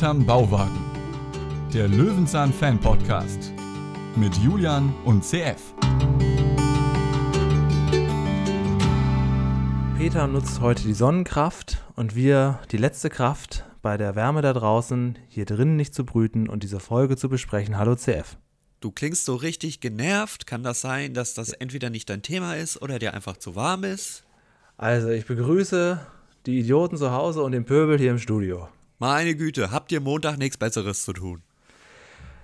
Hinterm Bauwagen. Der Löwenzahn Fan Podcast mit Julian und CF. Peter nutzt heute die Sonnenkraft und wir die letzte Kraft bei der Wärme da draußen, hier drinnen nicht zu brüten und diese Folge zu besprechen. Hallo CF. Du klingst so richtig genervt. Kann das sein, dass das entweder nicht dein Thema ist oder dir einfach zu warm ist? Also, ich begrüße die Idioten zu Hause und den Pöbel hier im Studio. Meine Güte, habt ihr Montag nichts Besseres zu tun?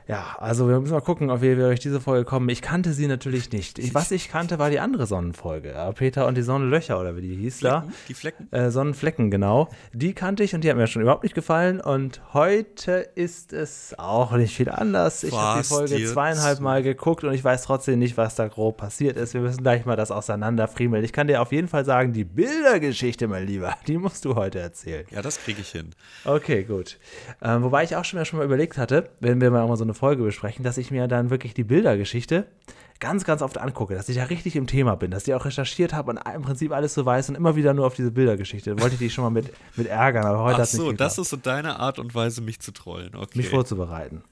Ja, also wir müssen mal gucken, ob wir durch diese Folge kommen. Ich kannte sie natürlich nicht. Ich, was ich kannte, war die andere Sonnenfolge. Ja, Peter und die Sonnenlöcher oder wie die hieß Flecken, da. Die Flecken? Äh, Sonnenflecken, genau. Die kannte ich und die hat mir schon überhaupt nicht gefallen. Und heute ist es auch nicht viel anders. Ich habe die Folge dir zweieinhalb Mal geguckt und ich weiß trotzdem nicht, was da grob passiert ist. Wir müssen gleich mal das auseinanderfriemeln. Ich kann dir auf jeden Fall sagen, die Bildergeschichte, mein Lieber, die musst du heute erzählen. Ja, das kriege ich hin. Okay, gut. Ähm, wobei ich auch schon mal, schon mal überlegt hatte, wenn wir mal so eine Folge besprechen, dass ich mir dann wirklich die Bildergeschichte ganz, ganz oft angucke, dass ich da richtig im Thema bin, dass ich auch recherchiert habe und im Prinzip alles so weiß und immer wieder nur auf diese Bildergeschichte. Wollte ich dich schon mal mit, mit ärgern, aber heute Ach hat es nicht so, geklappt, das ist so deine Art und Weise, mich zu trollen. Okay. mich vorzubereiten.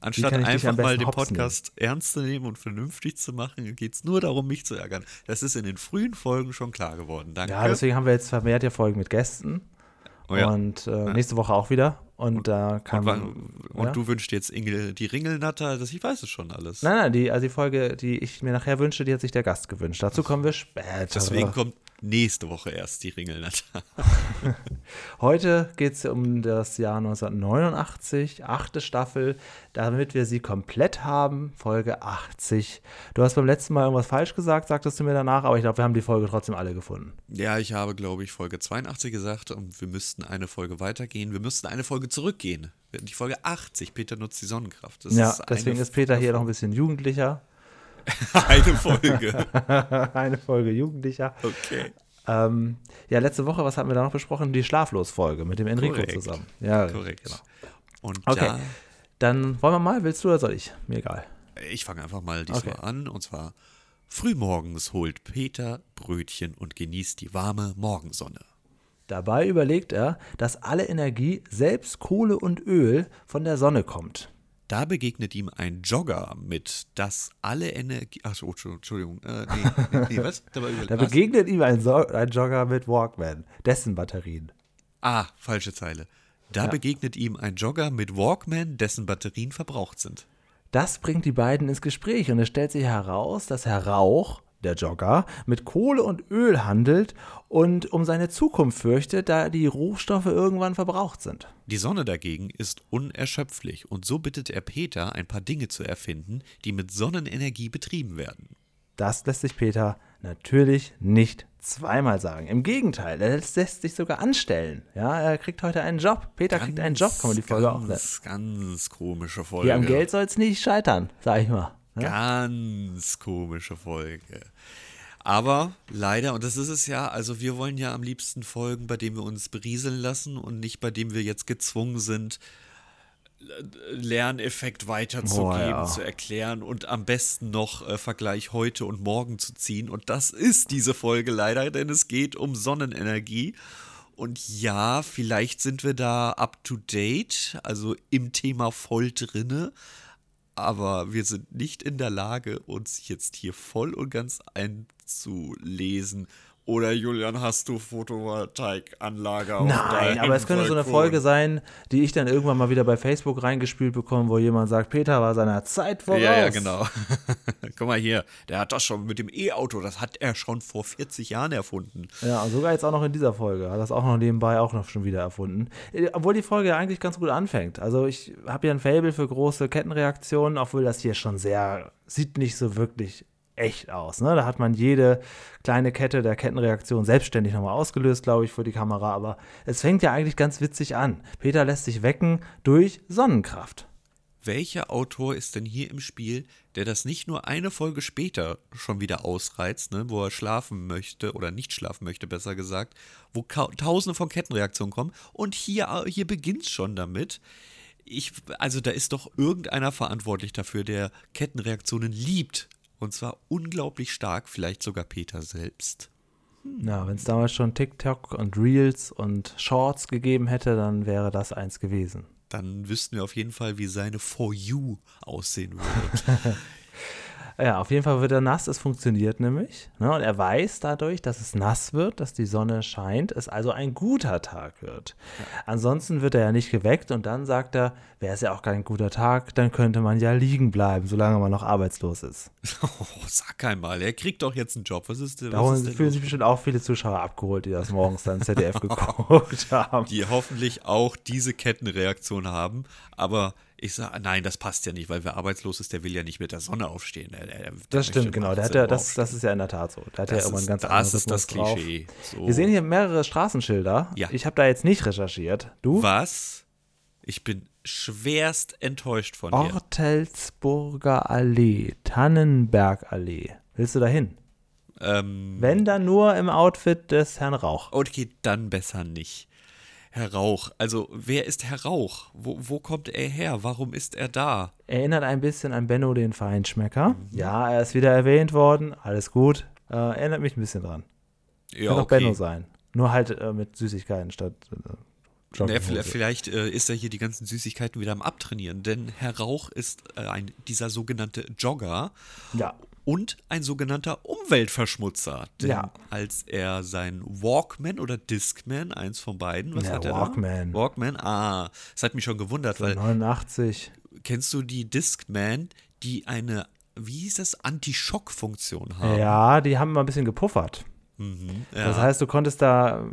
Anstatt ich dich einfach mal den Podcast ernst zu nehmen und vernünftig zu machen, geht es nur darum, mich zu ärgern. Das ist in den frühen Folgen schon klar geworden. Danke. Ja, deswegen haben wir jetzt vermehrt ja Folgen mit Gästen oh, ja. und äh, nächste Woche auch wieder. Und, da kann und, und ja? du wünschst jetzt Inge die Ringelnatter, das, ich weiß es schon alles. Nein, nein, die, also die Folge, die ich mir nachher wünsche, die hat sich der Gast gewünscht. Dazu kommen wir später. Deswegen kommt nächste Woche erst die Ringelnatter. Heute geht es um das Jahr 1989, achte Staffel, damit wir sie komplett haben, Folge 80. Du hast beim letzten Mal irgendwas falsch gesagt, sagtest du mir danach, aber ich glaube, wir haben die Folge trotzdem alle gefunden. Ja, ich habe, glaube ich, Folge 82 gesagt und wir müssten eine Folge weitergehen. Wir müssten eine Folge zurückgehen. Die Folge 80, Peter nutzt die Sonnenkraft. Das ja, ist deswegen ist Peter hier noch ein bisschen jugendlicher. eine Folge. Eine Folge jugendlicher. Okay. Ähm, ja, letzte Woche, was hatten wir da noch besprochen? Die Schlaflos-Folge mit dem Enrico Korrekt. zusammen. Ja, Korrekt. Genau. Und Okay. Dann wollen wir mal, willst du oder soll ich? Mir egal. da, ich fange einfach mal diesmal Okay. an. Und zwar, frühmorgens holt Peter Brötchen und genießt die warme Morgensonne. Dabei überlegt er, dass alle Energie, selbst Kohle und Öl, von der Sonne kommt. Da begegnet ihm ein Jogger mit, dass alle Energie. Ach so, Entschuldigung. Äh, nee, nee, was? Über- Da was? begegnet ihm ein, so ein Jogger mit Walkman, dessen Batterien. Ah, falsche Zeile. Da Ja. begegnet ihm ein Jogger mit Walkman, dessen Batterien verbraucht sind. Das bringt die beiden ins Gespräch und es stellt sich heraus, dass Herr Rauch, der Jogger, mit Kohle und Öl handelt und um seine Zukunft fürchtet, da die Rohstoffe irgendwann verbraucht sind. Die Sonne dagegen ist unerschöpflich und so bittet er Peter, ein paar Dinge zu erfinden, die mit Sonnenenergie betrieben werden. Das lässt sich Peter natürlich nicht zweimal sagen. Im Gegenteil, er lässt sich sogar anstellen. Ja, er kriegt heute einen Job. Peter kriegt einen Job, kann man die Folge auch nennen. ganz, ganz komische Folge. Hier am Geld soll es nicht scheitern, sag ich mal. Ne? Ganz komische Folge. Aber leider, und das ist es ja, also wir wollen ja am liebsten Folgen, bei denen wir uns berieseln lassen und nicht bei denen wir jetzt gezwungen sind, Lerneffekt weiterzugeben, Boah, ja. zu erklären und am besten noch äh, Vergleich heute und morgen zu ziehen. Und das ist diese Folge leider, denn es geht um Sonnenenergie. Und ja, vielleicht sind wir da up to date, also im Thema voll drinne aber wir sind nicht in der Lage, uns jetzt hier voll und ganz einzulesen. Oder Julian, hast du Photovoltaikanlage auf Nein, aber es könnte so eine Balkon? Folge sein, die ich dann irgendwann mal wieder bei Facebook reingespült bekomme, wo jemand sagt, Peter war seiner Zeit voraus. Ja, ja, genau. Guck mal hier, der hat das schon mit dem E-Auto, das hat er schon vor 40 Jahren erfunden. Ja, und sogar jetzt auch noch in dieser Folge. Hat das auch noch nebenbei auch noch schon wieder erfunden. Äh, Obwohl die Folge ja eigentlich ganz gut anfängt. Also ich habe ja ein Fable für große Kettenreaktionen, obwohl das hier schon sehr, sieht nicht so wirklich echt aus. Ne? Da hat man jede kleine Kette der Kettenreaktion selbstständig nochmal ausgelöst, glaube ich, für die Kamera. Aber es fängt ja eigentlich ganz witzig an. Peter lässt sich wecken durch Sonnenkraft. Welcher Autor ist denn hier im Spiel, der das nicht nur eine Folge später schon wieder ausreizt, ne, wo er schlafen möchte oder nicht schlafen möchte, besser gesagt, wo tausende von Kettenreaktionen kommen und hier, hier beginnt es schon damit. Ich, also da ist doch irgendeiner verantwortlich dafür, der Kettenreaktionen liebt. Und zwar unglaublich stark, vielleicht sogar Peter selbst. Ja, wenn es damals schon TikTok und Reels und Shorts gegeben hätte, dann wäre das eins gewesen. Dann wüssten wir auf jeden Fall, wie seine For You aussehen würde. Ja, auf jeden Fall wird er nass, es funktioniert nämlich. Ne? Und er weiß dadurch, dass es nass wird, dass die Sonne scheint, es also ein guter Tag wird. Ja. Ansonsten wird er ja nicht geweckt und dann sagt er, wäre es ja auch kein guter Tag, dann könnte man ja liegen bleiben, solange man noch arbeitslos ist. Oh, sag einmal, er kriegt doch jetzt einen Job. Was ist, was Darum ist fühlen sich bestimmt auch viele Zuschauer abgeholt, die das morgens dann ZDF geguckt haben. Die hoffentlich auch diese Kettenreaktion haben, aber ich sage, nein, das passt ja nicht, weil wer arbeitslos ist, der will ja nicht mit der Sonne aufstehen. Der, der, der das stimmt, genau. Der hat ja, das, das ist ja in der Tat so. Der hat das ja immer einen ganz Das ist das Klischee. So. Wir sehen hier mehrere Straßenschilder. Ja. Ich habe da jetzt nicht recherchiert. Du? Was? Ich bin schwerst enttäuscht von dir. Ortelsburger Allee, Tannenbergallee. Willst du da hin? Ähm, Wenn dann nur im Outfit des Herrn Rauch. Okay, dann besser nicht. Herr Rauch. Also, wer ist Herr Rauch? Wo, wo kommt er her? Warum ist er da? Erinnert ein bisschen an Benno den Feinschmecker. Mhm. Ja, er ist wieder erwähnt worden. Alles gut. Äh, erinnert mich ein bisschen dran. Ja, Kann okay. auch Benno sein. Nur halt äh, mit Süßigkeiten statt. Äh, naja, vielleicht, äh, ist er hier die ganzen Süßigkeiten wieder am Abtrainieren, denn Herr Rauch ist äh, ein, dieser sogenannte Jogger. Ja und ein sogenannter Umweltverschmutzer. Denn ja. als er sein Walkman oder Discman, eins von beiden, was ja, hat er Walkman. da? Walkman, ah, das hat mich schon gewundert, so weil 89. Kennst du die Discman, die eine, wie hieß das, Anti-Schock-Funktion haben? Ja, die haben mal ein bisschen gepuffert. Mhm, ja. Das heißt, du konntest da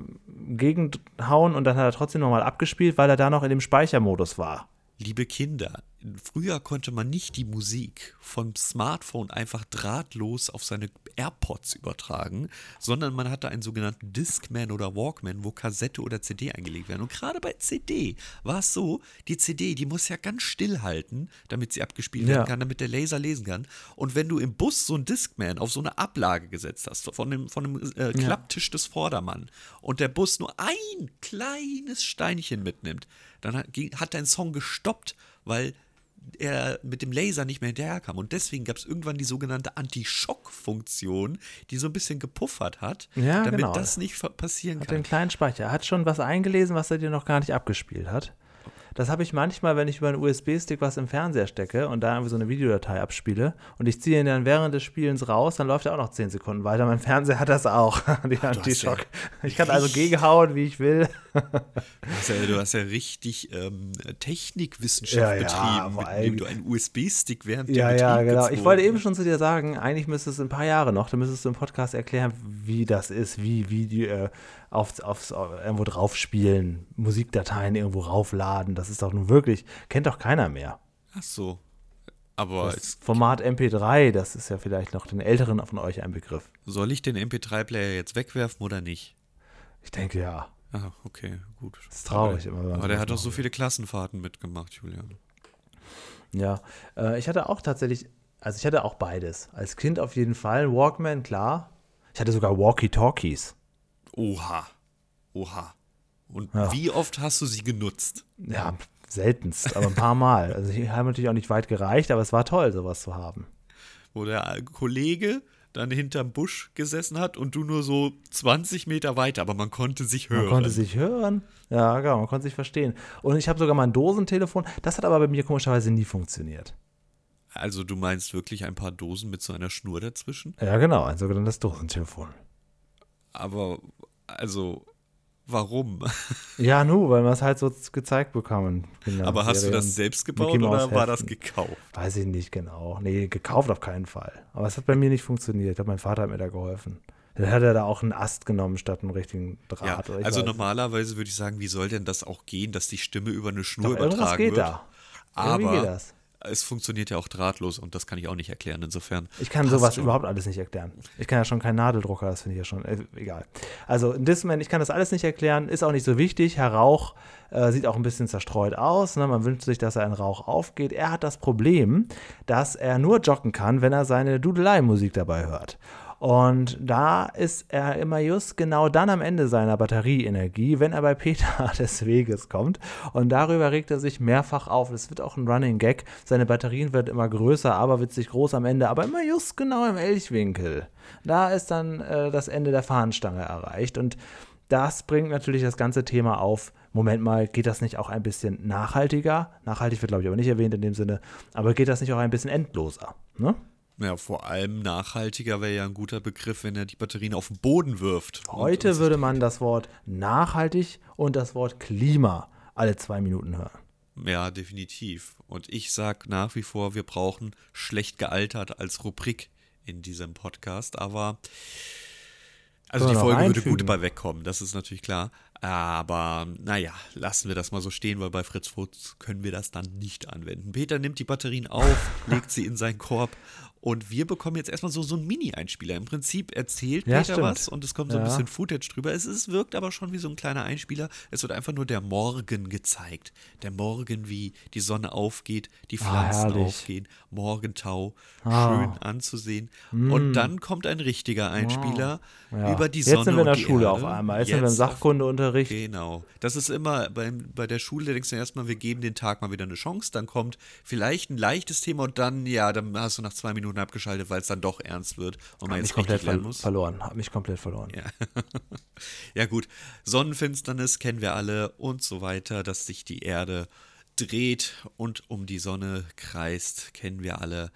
gegenhauen und dann hat er trotzdem nochmal abgespielt, weil er da noch in dem Speichermodus war. Liebe Kinder, früher konnte man nicht die Musik vom Smartphone einfach drahtlos auf seine AirPods übertragen, sondern man hatte einen sogenannten Discman oder Walkman, wo Kassette oder CD eingelegt werden. Und gerade bei CD war es so, die CD, die muss ja ganz still halten, damit sie abgespielt Ja. werden kann, damit der Laser lesen kann. Und wenn du im Bus so einen Discman auf so eine Ablage gesetzt hast, von dem, von dem äh, Klapptisch des Vordermann, und der Bus nur ein kleines Steinchen mitnimmt, dann hat, ging, hat dein Song gestoppt, weil er mit dem Laser nicht mehr hinterherkam. Und deswegen gab es irgendwann die sogenannte Anti-Schock-Funktion, die so ein bisschen gepuffert hat, Ja, damit genau. das nicht passieren Hat kann. den kleinen Speicher. Er hat schon was eingelesen, was er dir noch gar nicht abgespielt hat. Das habe ich manchmal, wenn ich über einen USB-Stick was im Fernseher stecke und da irgendwie so eine Videodatei abspiele und ich ziehe ihn dann während des Spielens raus, dann läuft er auch noch 10 Sekunden weiter. Mein Fernseher hat das auch, die Anti-Schock. Ich kann also gegenhauen, wie ich will. Du hast ja, du hast ja richtig ähm, Technikwissenschaft Ja, ja, betrieben, vor mit allem- dem du einen USB-Stick während Ja, dem ja, Betrieb genau. Ich wollte eben schon zu dir sagen, eigentlich müsstest du ein paar Jahre noch, dann müsstest du im Podcast erklären, wie das ist, wie, wie die äh, auf, aufs, auf, irgendwo drauf spielen, Musikdateien irgendwo raufladen. Das ist doch nun wirklich, kennt doch keiner mehr. Ach so. Aber Das Format MP3, das ist ja vielleicht noch den Älteren von euch ein Begriff. soll ich den MP3-Player jetzt wegwerfen oder nicht? Ich denke ja. Ah, okay, gut. Das ist traurig aber, immer, Aber der hat doch so viele Klassenfahrten mitgemacht, Julian. Ja, äh, ich hatte auch tatsächlich, also ich hatte auch beides. Als Kind auf jeden Fall, Walkman, klar. Ich hatte sogar Walkie-Talkies. Oha. Oha. Und Ja. wie oft hast du sie genutzt? Ja, seltenst, aber ein paar Mal. Also die haben natürlich auch nicht weit gereicht, aber es war toll, sowas zu haben. Wo der Kollege dann hinterm Busch gesessen hat und du nur so 20 Meter weiter, aber man konnte sich hören. Man konnte sich hören. Ja, genau, man konnte sich verstehen. Und ich habe sogar mal ein Dosentelefon. Das hat aber bei mir komischerweise nie funktioniert. also du meinst wirklich ein paar Dosen mit so einer Schnur dazwischen? Ja, genau, ein sogenanntes Dosentelefon. Aber, also, warum? Ja, nu, weil man es halt so gezeigt bekommen. Kinder- aber hast du das selbst gebaut oder war das gekauft? Weiß ich nicht genau. Nee, gekauft auf keinen Fall. Aber es hat bei mir nicht funktioniert. Ich glaube, mein Vater hat mir da geholfen. Dann hat er da auch einen Ast genommen statt einen richtigen Draht. Ja, also weiß. normalerweise würde ich sagen, wie soll denn das auch gehen, dass die Stimme über eine Schnur Doch, übertragen geht wird? da. Aber geht das. Es funktioniert ja auch drahtlos und das kann ich auch nicht erklären. Insofern. Ich kann sowas schon. überhaupt alles nicht erklären. Ich kann ja schon keinen Nadeldrucker, das finde ich ja schon äh, egal. Also ein Discman, ich kann das alles nicht erklären, ist auch nicht so wichtig. Herr Rauch äh, sieht auch ein bisschen zerstreut aus. Ne? Man wünscht sich, dass er in Rauch aufgeht. Er hat das Problem, dass er nur joggen kann, wenn er seine Dudelei-Musik dabei hört. Und da ist er immer just genau dann am Ende seiner Batterieenergie, wenn er bei Peter des Weges kommt. Und darüber regt er sich mehrfach auf. Das wird auch ein Running Gag. Seine Batterien werden immer größer, aber witzig groß am Ende, aber immer just genau im Elchwinkel. Da ist dann äh, das Ende der Fahnenstange erreicht. Und das bringt natürlich das ganze Thema auf. Moment mal, geht das nicht auch ein bisschen nachhaltiger? Nachhaltig wird, glaube ich, aber nicht erwähnt in dem Sinne. Aber geht das nicht auch ein bisschen endloser? Ne? Ja, vor allem nachhaltiger wäre ja ein guter Begriff, wenn er die Batterien auf den Boden wirft. Heute und, und würde man das Wort nachhaltig und das Wort Klima alle zwei Minuten hören. Ja, definitiv. Und ich sage nach wie vor, wir brauchen schlecht gealtert als Rubrik in diesem Podcast. Aber also die Folge würde gut dabei wegkommen, das ist natürlich klar. Aber naja, lassen wir das mal so stehen, weil bei Fritz Fuchs können wir das dann nicht anwenden. Peter nimmt die Batterien auf, legt sie in seinen Korb und wir bekommen jetzt erstmal so, so einen Mini-Einspieler. Im Prinzip erzählt ja, Peter stimmt. was und es kommt so ein bisschen Footage drüber. Es, es wirkt aber schon wie so ein kleiner Einspieler. Es wird einfach nur der Morgen gezeigt. Der Morgen, wie die Sonne aufgeht, die ah, Pflanzen ah, aufgehen, Morgentau, ah. schön anzusehen. Mm. Und dann kommt ein richtiger Einspieler oh. ja. über die jetzt Sonne. Jetzt sind wir in der Schule Erde. auf einmal. Jetzt, jetzt sind wir im Sachkundeunterricht. Genau. Das ist immer beim, bei der Schule, da denkst du erstmal, wir geben den Tag mal wieder eine Chance. Dann kommt vielleicht ein leichtes Thema und dann, ja, dann hast du nach zwei Minuten Minuten abgeschaltet, weil es dann doch ernst wird und man hab jetzt komplett lernen muss. verloren, habe mich komplett verloren. Ja. ja gut, Sonnenfinsternis kennen wir alle und so weiter, dass sich die Erde dreht und um die Sonne kreist, kennen wir alle.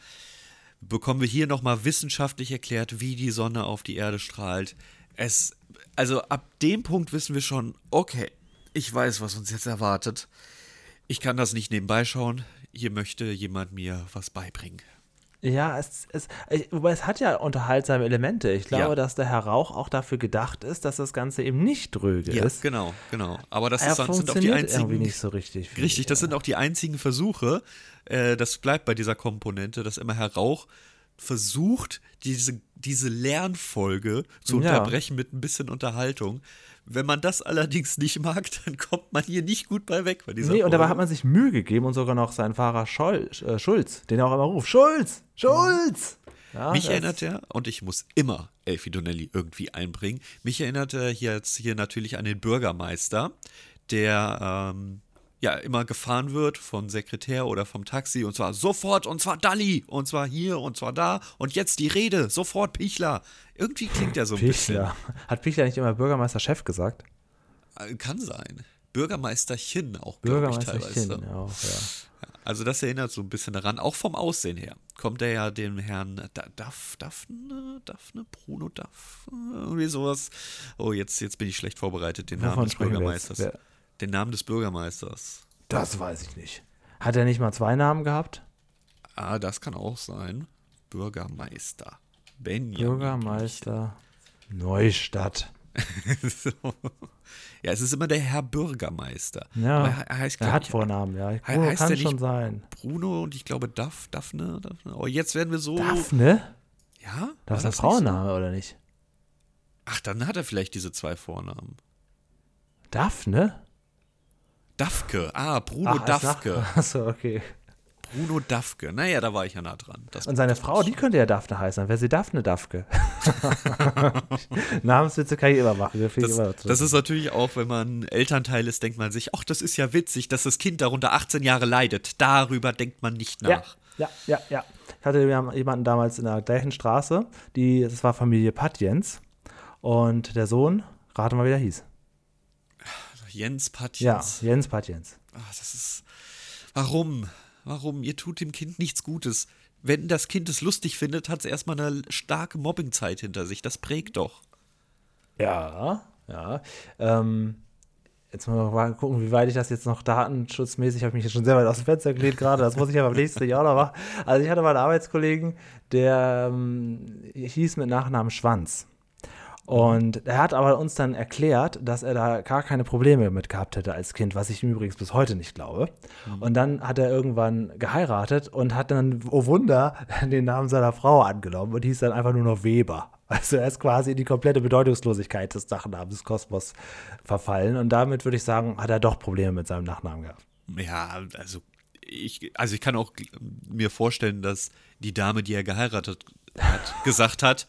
Bekommen wir hier nochmal wissenschaftlich erklärt, wie die Sonne auf die Erde strahlt. Es, also ab dem Punkt wissen wir schon, okay, ich weiß, was uns jetzt erwartet. Ich kann das nicht nebenbei schauen. Hier möchte jemand mir was beibringen. Ja, es, es, wobei es hat ja unterhaltsame Elemente. Ich glaube, ja. dass der Herr Rauch auch dafür gedacht ist, dass das Ganze eben nicht dröge ja, ist. Genau, genau. Aber das ist, sind auch die einzigen. Nicht so richtig. Richtig, das ja. sind auch die einzigen Versuche. Äh, das bleibt bei dieser Komponente, dass immer Herr Rauch versucht, diese, diese Lernfolge zu unterbrechen mit ein bisschen Unterhaltung. Wenn man das allerdings nicht mag, dann kommt man hier nicht gut bei weg bei dieser Nee, und dabei hat man sich Mühe gegeben und sogar noch seinen Fahrer Scholl, äh, Schulz, den er auch immer ruft. Schulz! Schulz! Ja, mich erinnert er, und ich muss immer Elfie Donnelly irgendwie einbringen, mich erinnert er hier jetzt hier natürlich an den Bürgermeister, der ähm, ja immer gefahren wird vom Sekretär oder vom Taxi und zwar sofort und zwar Dalli und zwar hier und zwar da und jetzt die Rede, sofort Pichler. Irgendwie klingt er so ein Pichler. bisschen. Hat Pichler nicht immer Bürgermeister-Chef gesagt? Äh, kann sein. Bürgermeisterchen auch, Bürgermeisterchen auch, ja. Also das erinnert so ein bisschen daran, auch vom Aussehen her. Kommt er ja dem Herrn Daff, Daphne, Daphne, Bruno Daff, irgendwie sowas. Oh, jetzt, jetzt bin ich schlecht vorbereitet, den Wovon Namen des Bürgermeisters. Den Namen des Bürgermeisters. Das weiß ich nicht. Hat er nicht mal zwei Namen gehabt? Ah, das kann auch sein. Bürgermeister. Benjamin. Bürgermeister Neustadt. so. Ja, es ist immer der Herr Bürgermeister. Ja, er, heißt, er hat ich, Vornamen, ja. Bruno heißt kann schon sein. Bruno und ich glaube Daff, Daphne, Daphne. Oh, jetzt werden wir so. Daphne? Ja? Das ist ein Frauenname, so? oder nicht? Ach, dann hat er vielleicht diese zwei Vornamen. Daphne? Dafke. Ah, Bruno Ach, Dafke. Achso, okay. Bruno Dafke. Naja, da war ich ja nah dran. Das und seine Frau, die könnte ja Daphne heißen. Wäre sie Daphne Dafke. Namenswitze kann ich immer machen. Das, immer das, ist natürlich auch, wenn man Elternteil ist, denkt man sich, ach, das ist ja witzig, dass das Kind darunter 18 Jahre leidet. Darüber denkt man nicht nach. Ja, ja, ja. ja. Ich hatte jemanden damals in der gleichen Straße, die, das war Familie Patjens. Und der Sohn, rate mal, wie der hieß. Jens Patjens. Ja, Jens Patjens. Ach, das ist. Warum? Warum? Ihr tut dem Kind nichts Gutes. Wenn das Kind es lustig findet, hat es erstmal eine starke Mobbingzeit hinter sich. Das prägt doch. Ja, ja. Ähm, jetzt mal gucken, wie weit ich das jetzt noch datenschutzmäßig, habe ich mich jetzt schon sehr weit aus dem Fenster gelegt gerade, das muss ich aber am nächsten Jahr noch machen. Also ich hatte mal einen Arbeitskollegen, der ähm, hieß mit Nachnamen Schwanz. Und er hat aber uns dann erklärt, dass er da gar keine Probleme mit gehabt hätte als Kind, was ich ihm übrigens bis heute nicht glaube. Mhm. Und dann hat er irgendwann geheiratet und hat dann, oh Wunder, den Namen seiner Frau angenommen und hieß dann einfach nur noch Weber. Also er ist quasi in die komplette Bedeutungslosigkeit des Nachnamens Kosmos verfallen. Und damit würde ich sagen, hat er doch Probleme mit seinem Nachnamen gehabt. Ja, also ich, also ich kann auch mir vorstellen, dass die Dame, die er geheiratet hat, gesagt hat,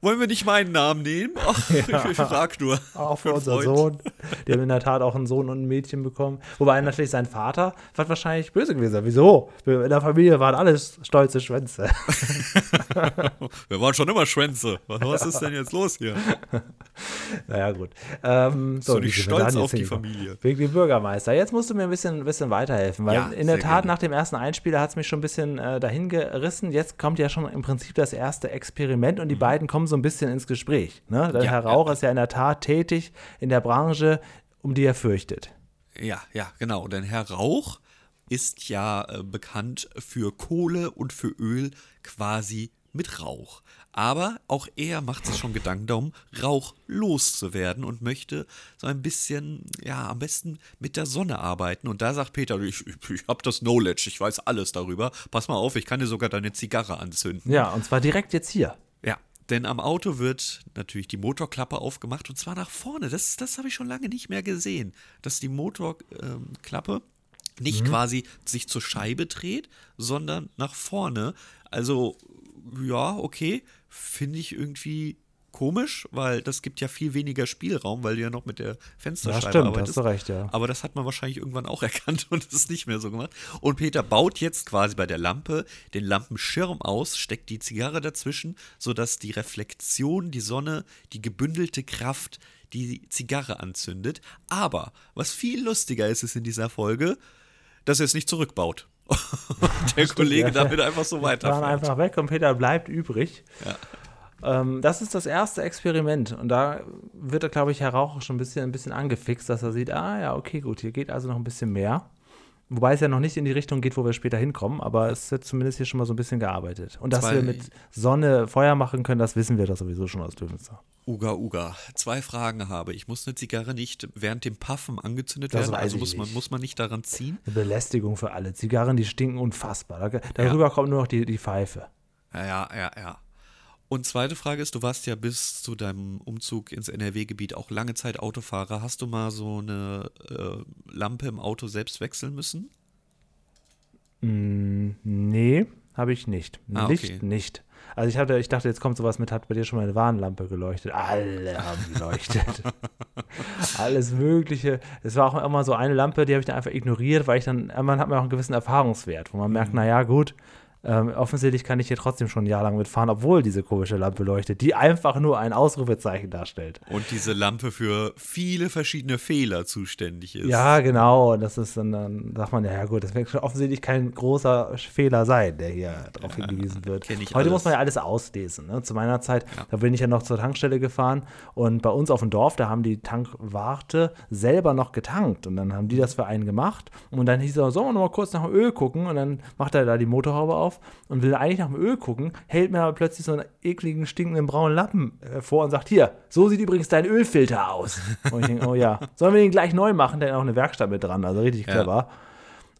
wollen wir nicht meinen Namen nehmen? Ach, ja. ich frag nur. Auch für unseren Sohn. Die haben in der Tat auch einen Sohn und ein Mädchen bekommen. Wobei natürlich sein Vater wird wahrscheinlich böse gewesen. Wieso? In der Familie waren alles stolze Schwänze. wir waren schon immer Schwänze. Was ist denn jetzt los hier? Naja, gut. Ähm, so, so nicht stolz auf die Familie. Wegen dem Bürgermeister. Jetzt musst du mir ein bisschen, ein bisschen weiterhelfen, weil ja, in der Tat gerne. nach dem ersten Einspieler hat es mich schon ein bisschen äh, dahin gerissen. Jetzt kommt ja schon im Prinzip das erste Experiment und die mhm. beiden kommen so ein bisschen ins Gespräch. Ne? Der ja, Herr Rauch ja. ist ja in der Tat tätig in der Branche, um die er fürchtet. Ja, ja, genau. Denn Herr Rauch ist ja äh, bekannt für Kohle und für Öl quasi mit Rauch. Aber auch er macht sich schon Gedanken darum, Rauch loszuwerden und möchte so ein bisschen, ja, am besten mit der Sonne arbeiten. Und da sagt Peter, ich, ich habe das Knowledge, ich weiß alles darüber. Pass mal auf, ich kann dir sogar deine Zigarre anzünden. Ja, und zwar direkt jetzt hier. Denn am Auto wird natürlich die Motorklappe aufgemacht und zwar nach vorne. Das, das habe ich schon lange nicht mehr gesehen, dass die Motorklappe ähm, nicht mhm. quasi sich zur Scheibe dreht, sondern nach vorne. Also, ja, okay finde ich irgendwie komisch, weil das gibt ja viel weniger Spielraum, weil du ja noch mit der Fensterscheibe ja, stimmt, arbeitest. Hast du recht, ja. Aber das hat man wahrscheinlich irgendwann auch erkannt und ist nicht mehr so gemacht. Und Peter baut jetzt quasi bei der Lampe den Lampenschirm aus, steckt die Zigarre dazwischen, sodass die Reflexion, die Sonne, die gebündelte Kraft die Zigarre anzündet. Aber was viel lustiger ist, ist in dieser Folge, dass er es nicht zurückbaut. der Kollege ja, damit einfach so weiter. Fahren einfach weg und Peter bleibt übrig. Ja. Ähm, das ist das erste Experiment und da wird er, glaube ich, Herr Rauch schon ein bisschen, ein bisschen angefixt, dass er sieht, ah ja, okay, gut, hier geht also noch ein bisschen mehr. Wobei es ja noch nicht in die Richtung geht, wo wir später hinkommen, aber es wird zumindest hier schon mal so ein bisschen gearbeitet. Und dass Zwei, wir mit Sonne Feuer machen können, das wissen wir doch sowieso schon aus Löwenzahn. Uga, Uga. Zwei Fragen habe ich. Muss eine Zigarre nicht während dem Puffen angezündet das werden? Also muss man, muss man nicht daran ziehen? Eine Belästigung für alle. Zigarren, die stinken unfassbar. darüber ja. kommt nur noch die, die Pfeife. Ja, ja, ja, ja. Und zweite Frage ist, du warst ja bis zu deinem Umzug ins NRW-Gebiet auch lange Zeit Autofahrer. Hast du mal so eine äh, Lampe im Auto selbst wechseln müssen? Mm, nee, habe ich nicht. Ah, Licht okay. nicht. Also ich hatte, ich dachte, jetzt kommt sowas mit, hat bei dir schon mal eine Warnlampe geleuchtet. Alle haben geleuchtet. Alles Mögliche. Es war auch immer so eine Lampe, die habe ich dann einfach ignoriert, weil ich dann, man hat mir auch einen gewissen Erfahrungswert, wo man merkt, mhm. naja, gut, ähm, offensichtlich kann ich hier trotzdem schon ein Jahr lang mitfahren, obwohl diese komische Lampe leuchtet, die einfach nur ein Ausrufezeichen darstellt. Und diese Lampe für viele verschiedene Fehler zuständig ist. Ja, genau. Und das ist dann, dann sagt man, ja gut, das wird offensichtlich kein großer Fehler sein, der hier darauf ja, hingewiesen wird. Heute alles. muss man ja alles auslesen. Ne? Zu meiner Zeit, ja. da bin ich ja noch zur Tankstelle gefahren und bei uns auf dem Dorf, da haben die Tankwarte selber noch getankt und dann haben die das für einen gemacht und dann hieß er, sollen wir noch mal kurz nach dem Öl gucken und dann macht er da die Motorhaube auf auf und will eigentlich nach dem Öl gucken, hält mir aber plötzlich so einen ekligen, stinkenden braunen Lappen äh, vor und sagt, hier, so sieht übrigens dein Ölfilter aus. Und ich denke, oh ja, sollen wir den gleich neu machen? Der hat auch eine Werkstatt mit dran, also richtig clever. Ja.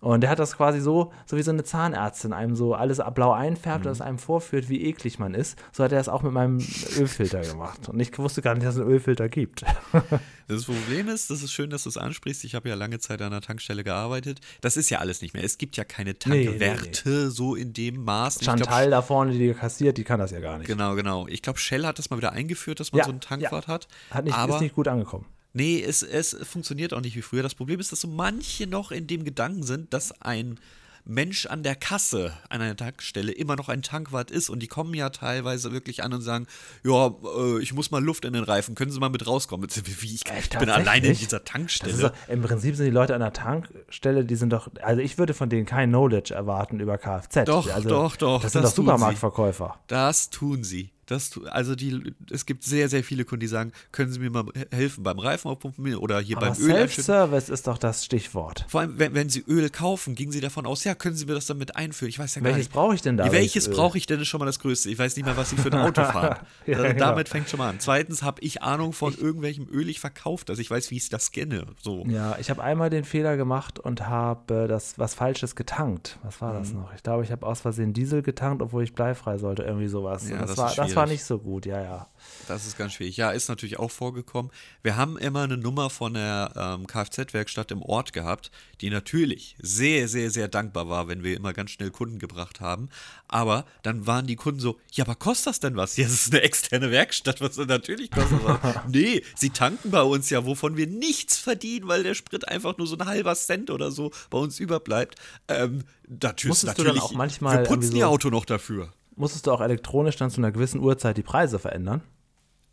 Und der hat das quasi so, so wie so eine Zahnärztin, einem so alles blau einfärbt mhm. und es einem vorführt, wie eklig man ist. So hat er es auch mit meinem Ölfilter gemacht. Und ich wusste gar nicht, dass es einen Ölfilter gibt. Das Problem ist, das ist schön, dass du es ansprichst. Ich habe ja lange Zeit an der Tankstelle gearbeitet. Das ist ja alles nicht mehr. Es gibt ja keine Tankwerte nee, nee, nee. so in dem Maß. Chantal glaub, da vorne, die kassiert, die kann das ja gar nicht. Genau, genau. Ich glaube, Shell hat das mal wieder eingeführt, dass man ja, so einen Tankwart ja. hat. Hat nicht, aber, ist nicht gut angekommen. Nee, es, es funktioniert auch nicht wie früher. Das Problem ist, dass so manche noch in dem Gedanken sind, dass ein Mensch an der Kasse an einer Tankstelle immer noch ein Tankwart ist und die kommen ja teilweise wirklich an und sagen, ja, äh, ich muss mal Luft in den Reifen, können Sie mal mit rauskommen? Wie, ich, ich bin alleine in dieser Tankstelle. So, Im Prinzip sind die Leute an der Tankstelle, die sind doch, also ich würde von denen kein Knowledge erwarten über Kfz. Doch, also, doch, doch. Das sind doch Supermarktverkäufer. Das tun sie. Das, also die, es gibt sehr, sehr viele Kunden, die sagen, können Sie mir mal helfen beim Reifen aufpumpen oder hier Aber beim Öl Self-Service ist doch das Stichwort. Vor allem, wenn, wenn, Sie Öl kaufen, gingen Sie davon aus, ja, können Sie mir das dann mit einführen? Ich weiß ja gar Welches brauche ich denn da? Welches brauche ich denn ist schon mal das Größte. Ich weiß nicht mehr, was Sie für ein Auto fahren. ja, also, genau. Damit fängt schon mal an. Zweitens habe ich Ahnung von ich, irgendwelchem Öl ich verkauft. Also ich weiß, wie ich das scanne. So. Ja, ich habe einmal den Fehler gemacht und habe das was Falsches getankt. Was war das mhm. noch? Ich glaube, ich habe aus Versehen Diesel getankt, obwohl ich bleifrei sollte. Irgendwie sowas. Ja, das, das, war, das war nicht so gut, ja, ja. Das ist ganz schwierig. Ja, ist natürlich auch vorgekommen. Wir haben immer eine Nummer von der ähm, Kfz-Werkstatt im Ort gehabt, die natürlich sehr, sehr, sehr dankbar war, wenn wir immer ganz schnell Kunden gebracht haben. Aber dann waren die Kunden so, ja, aber kostet das denn was? Ja, das ist eine externe Werkstatt, was natürlich kostet das. nee, sie tanken bei uns ja, wovon wir nichts verdienen, weil der Sprit einfach nur so ein halber Cent oder so bei uns überbleibt. Ähm, natürlich, Musstest du natürlich, dann auch manchmal wir putzen irgendwie ihr so- Auto noch dafür. Musstest du auch elektronisch dann zu einer gewissen Uhrzeit die Preise verändern?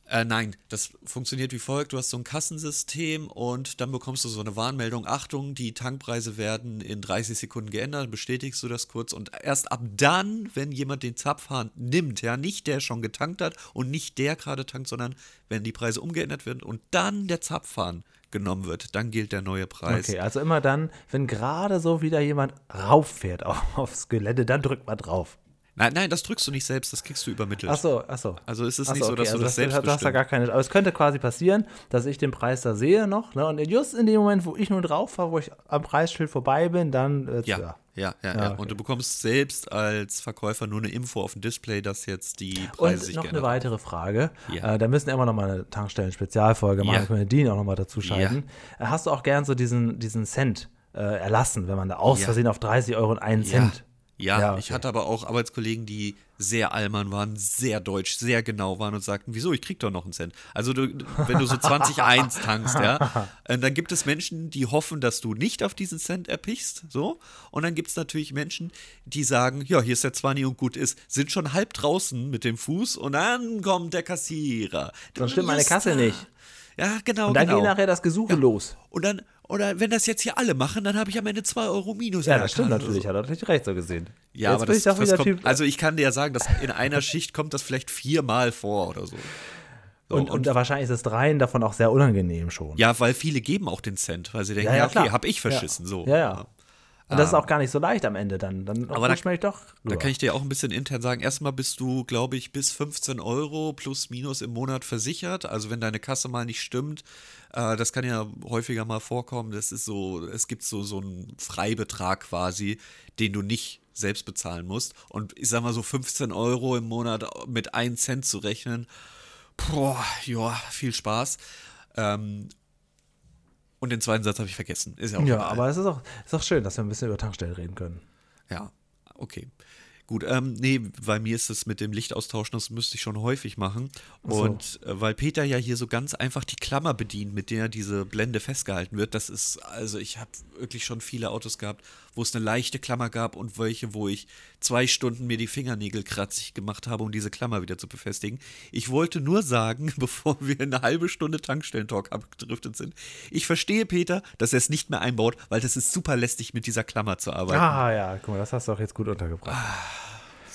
Äh, nein, das funktioniert wie folgt. Du hast so ein Kassensystem und dann bekommst du so eine Warnmeldung. Achtung, die Tankpreise werden in 30 Sekunden geändert. Bestätigst du das kurz und erst ab dann, wenn jemand den Zapfhahn nimmt, ja, nicht der schon getankt hat und nicht der gerade tankt, sondern wenn die Preise umgeändert werden und dann der Zapfhahn genommen wird, dann gilt der neue Preis. Okay, also immer dann, wenn gerade so wieder jemand rauffährt auf, aufs Gelände, dann drückt man drauf. Nein, nein, das drückst du nicht selbst, das kriegst du übermittelt. Ach so, ach so. Also es ist nicht so, dass okay, du das selbst Du hast da gar keine. Aber es könnte quasi passieren, dass ich den Preis da sehe noch. Ne? Und just in dem Moment, wo ich nur drauf fahre, wo ich am Preisschild vorbei bin, dann. Äh, Ja, ja, ja, ja. Ja, okay. Und du bekommst selbst als Verkäufer nur eine Info auf dem Display, dass jetzt die Preise Und sich noch eine weitere Frage. Ja. Äh, da müssen wir immer noch mal eine Tankstellen-Spezialfolge machen. Ja. Können wir Dean auch noch mal dazu schalten. Äh, Hast du auch gern so diesen, diesen Cent äh, erlassen, wenn man da aus Ja. Versehen auf 30 Euro und einen Ja. Cent? Ja, Ja, ich okay. hatte aber auch Arbeitskollegen, die sehr allmann waren, sehr deutsch, sehr genau waren und sagten, wieso, ich krieg doch noch einen Cent. Also du, wenn du so 20,1 tankst, ja, äh, dann gibt es Menschen, die hoffen, dass du nicht auf diesen Cent erpichst, so. Und dann gibt es natürlich Menschen, die sagen, ja, hier ist der 20 und gut ist, sind schon halb draußen mit dem Fuß und dann kommt der Kassierer. Sonst stimmt meine Kasse nicht. Ja, genau, Und dann genau. geht nachher das Gesuche los. und dann, oder wenn das jetzt hier alle machen, dann habe ich am Ende 2 Euro minus. Ja, das stimmt natürlich. Hat er natürlich recht so gesehen. Ja, Jetzt aber das, ich das kommt, Typ. also ich kann dir ja sagen, dass in einer Schicht kommt das vielleicht viermal vor oder so. so und, und, da wahrscheinlich ist das Dreien davon auch sehr unangenehm schon. ja, weil viele geben auch den Cent, weil sie denken, Ja, ja, ja, okay, hab ich verschissen, Ja. so. Ja, ja. Und das ist auch gar nicht so leicht am Ende dann. Dann Aber da- ich doch. Da rüber. kann ich dir auch ein bisschen intern sagen, erstmal bist du, glaube ich, bis 15 Euro plus minus im Monat versichert. Also wenn deine Kasse mal nicht stimmt, äh, das kann ja häufiger mal vorkommen. Das ist so, es gibt so, so einen Freibetrag quasi, den du nicht selbst bezahlen musst. Und ich sag mal so 15 Euro im Monat mit 1 Cent zu rechnen, boah, ja, viel Spaß. Ähm, und den zweiten Satz habe ich vergessen. Ist ja auch ja, egal. aber es ist auch, ist auch schön, dass wir ein bisschen über Tankstellen reden können. Ja, okay. Gut, ähm, nee, bei mir ist es mit dem Lichtaustauschen, das müsste ich schon häufig machen. so. Und äh, weil Peter ja hier so ganz einfach die Klammer bedient, mit der diese Blende festgehalten wird, das ist, also ich habe wirklich schon viele Autos gehabt, wo es eine leichte Klammer gab und welche, wo ich zwei Stunden mir die Fingernägel kratzig gemacht habe, um diese Klammer wieder zu befestigen. Ich wollte nur sagen, bevor wir eine halbe Stunde Tankstellentalk abgedriftet sind, ich verstehe Peter, dass er es nicht mehr einbaut, weil das ist super lästig, mit dieser Klammer zu arbeiten. Ah ja, guck mal, das hast du auch jetzt gut untergebracht.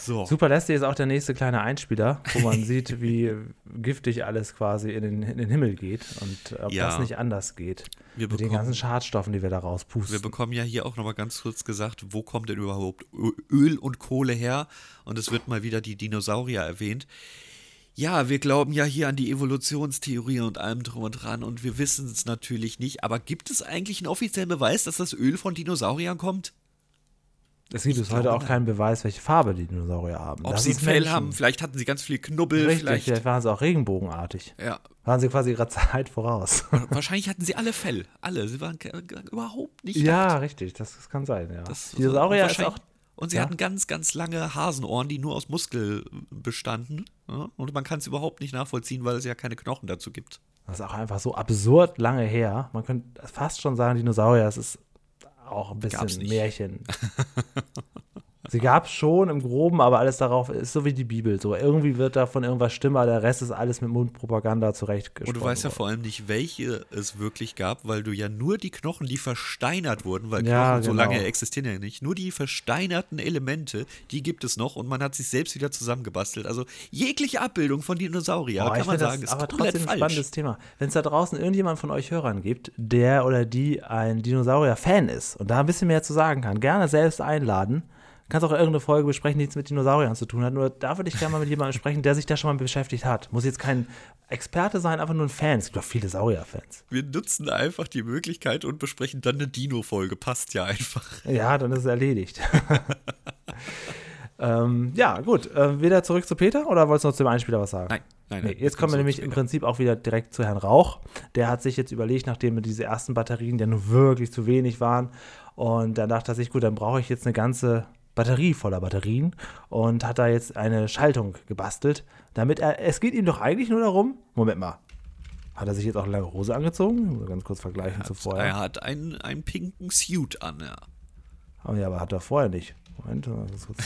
So. Super lästig ist auch der nächste kleine Einspieler, wo man sieht, wie giftig alles quasi in den, in den Himmel geht und ob Ja. das nicht anders geht. Wir mit den bekommen- ganzen Schadstoffen, die wir da rauspusten. Wir bekommen ja hier auch nochmal ganz kurz gesagt, wo kommt denn überhaupt Öl und Kohle her? Und es wird mal wieder die Dinosaurier erwähnt. Ja, wir glauben ja hier an die Evolutionstheorie und allem drum und dran und wir wissen es natürlich nicht. Aber gibt es eigentlich einen offiziellen Beweis, dass das Öl von Dinosauriern kommt? Es gibt bis heute auch keinen Beweis, welche Farbe die Dinosaurier haben. Ob Das sie ein Fell Menschen. haben? Vielleicht hatten sie ganz viel Knubbel. Richtig, vielleicht. vielleicht waren sie auch regenbogenartig. Ja, Waren sie quasi ihrer Zeit voraus. wahrscheinlich hatten sie alle Fell. Alle. Sie waren überhaupt nicht ja, richtig, das, das kann sein, ja. Das- Dinosaurier ist auch. Und sie ja. hatten ganz, ganz lange Hasenohren, die nur aus Muskel bestanden. Ja? Und man kann es überhaupt nicht nachvollziehen, weil es ja keine Knochen dazu gibt. Das ist auch einfach so absurd lange her. Man könnte fast schon sagen, Dinosaurier, das ist auch ein bisschen. Märchen. Sie gab es schon im Groben, aber alles darauf ist so wie die Bibel. So irgendwie wird davon irgendwas stimmen, aber der Rest ist alles mit Mundpropaganda zurechtgesprochen. Und du weißt ja worden. vor allem nicht, welche es wirklich gab, weil du ja nur die Knochen, die versteinert wurden, weil Ja, Knochen so genau. lange existieren ja nicht, nur die versteinerten Elemente, die gibt es noch und man hat sich selbst wieder zusammengebastelt. Also jegliche Abbildung von Dinosaurier, Boah, kann man sagen, das ist aber komplett trotzdem ein falsch. spannendes Thema. Wenn es da draußen irgendjemand von euch Hörern gibt, der oder die ein Dinosaurier-Fan ist und da ein bisschen mehr zu sagen kann, gerne selbst einladen. Kannst auch irgendeine Folge besprechen, die nichts mit Dinosauriern zu tun hat. Nur da würde ich gerne mal mit jemandem sprechen, der sich da schon mal beschäftigt hat. Muss jetzt kein Experte sein, einfach nur ein Fan. Es gibt doch viele Saurier-Fans. Wir nutzen einfach die Möglichkeit und besprechen dann eine Dino-Folge. Passt ja einfach. Ja, dann ist es erledigt. Ähm, ja, gut. Äh, wieder zurück zu Peter oder wolltest du noch zum Einspieler was sagen? Nein, nein, Nee, nein. jetzt kommen wir nämlich im zu. Prinzip auch wieder direkt zu Herrn Rauch. Der hat sich jetzt überlegt, nachdem diese ersten Batterien ja nur wirklich zu wenig waren. Und dann dachte er sich, gut, dann brauche ich jetzt eine ganze Batterie voller Batterien und hat da jetzt eine Schaltung gebastelt, damit er, es geht ihm doch eigentlich nur darum, Moment mal, hat er sich jetzt auch eine lange Hose angezogen? Ganz kurz vergleichen zu vorher. Er hat einen, einen pinken Suit an, ja. Oh, ja, aber hat er vorher nicht. Moment, ganz kurz.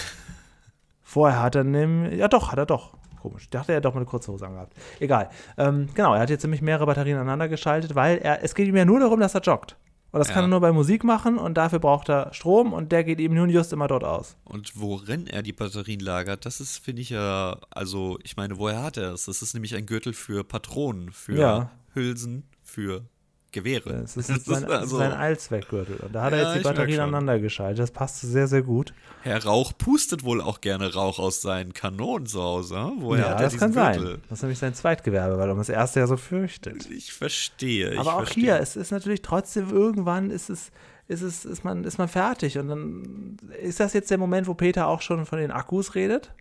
vorher hat er nämlich, ja doch, hat er doch. Komisch. Ich dachte, er doch mal eine kurze Hose angehabt. Egal. Ähm, genau, er hat jetzt nämlich mehrere Batterien aneinander geschaltet, weil er, es geht ihm ja nur darum, dass er joggt. Und das Ja. kann er nur bei Musik machen und dafür braucht er Strom und der geht ihm nun just immer dort aus. Und worin er die Batterien lagert, das ist, finde ich ja, also, ich meine, woher hat er es? Das ist nämlich ein Gürtel für Patronen, für Ja. Hülsen, für Gewehre. Das ist sein, also- sein Allzweckgürtel. Und da hat er Ja, jetzt die Batterien aneinander geschaltet. Das passt sehr, sehr gut. Herr Rauch pustet wohl auch gerne Rauch aus seinen Kanonen zu Hause. hm? Woher ja, hat er das kann Gürtel? sein. Das ist nämlich sein Zweitgewerbe, weil er um das erste ja so fürchtet. Ich verstehe. ich Aber auch verstehe. hier, es ist natürlich trotzdem irgendwann ist es, ist es, ist man, ist man fertig. Und dann ist das jetzt der Moment, wo Peter auch schon von den Akkus redet?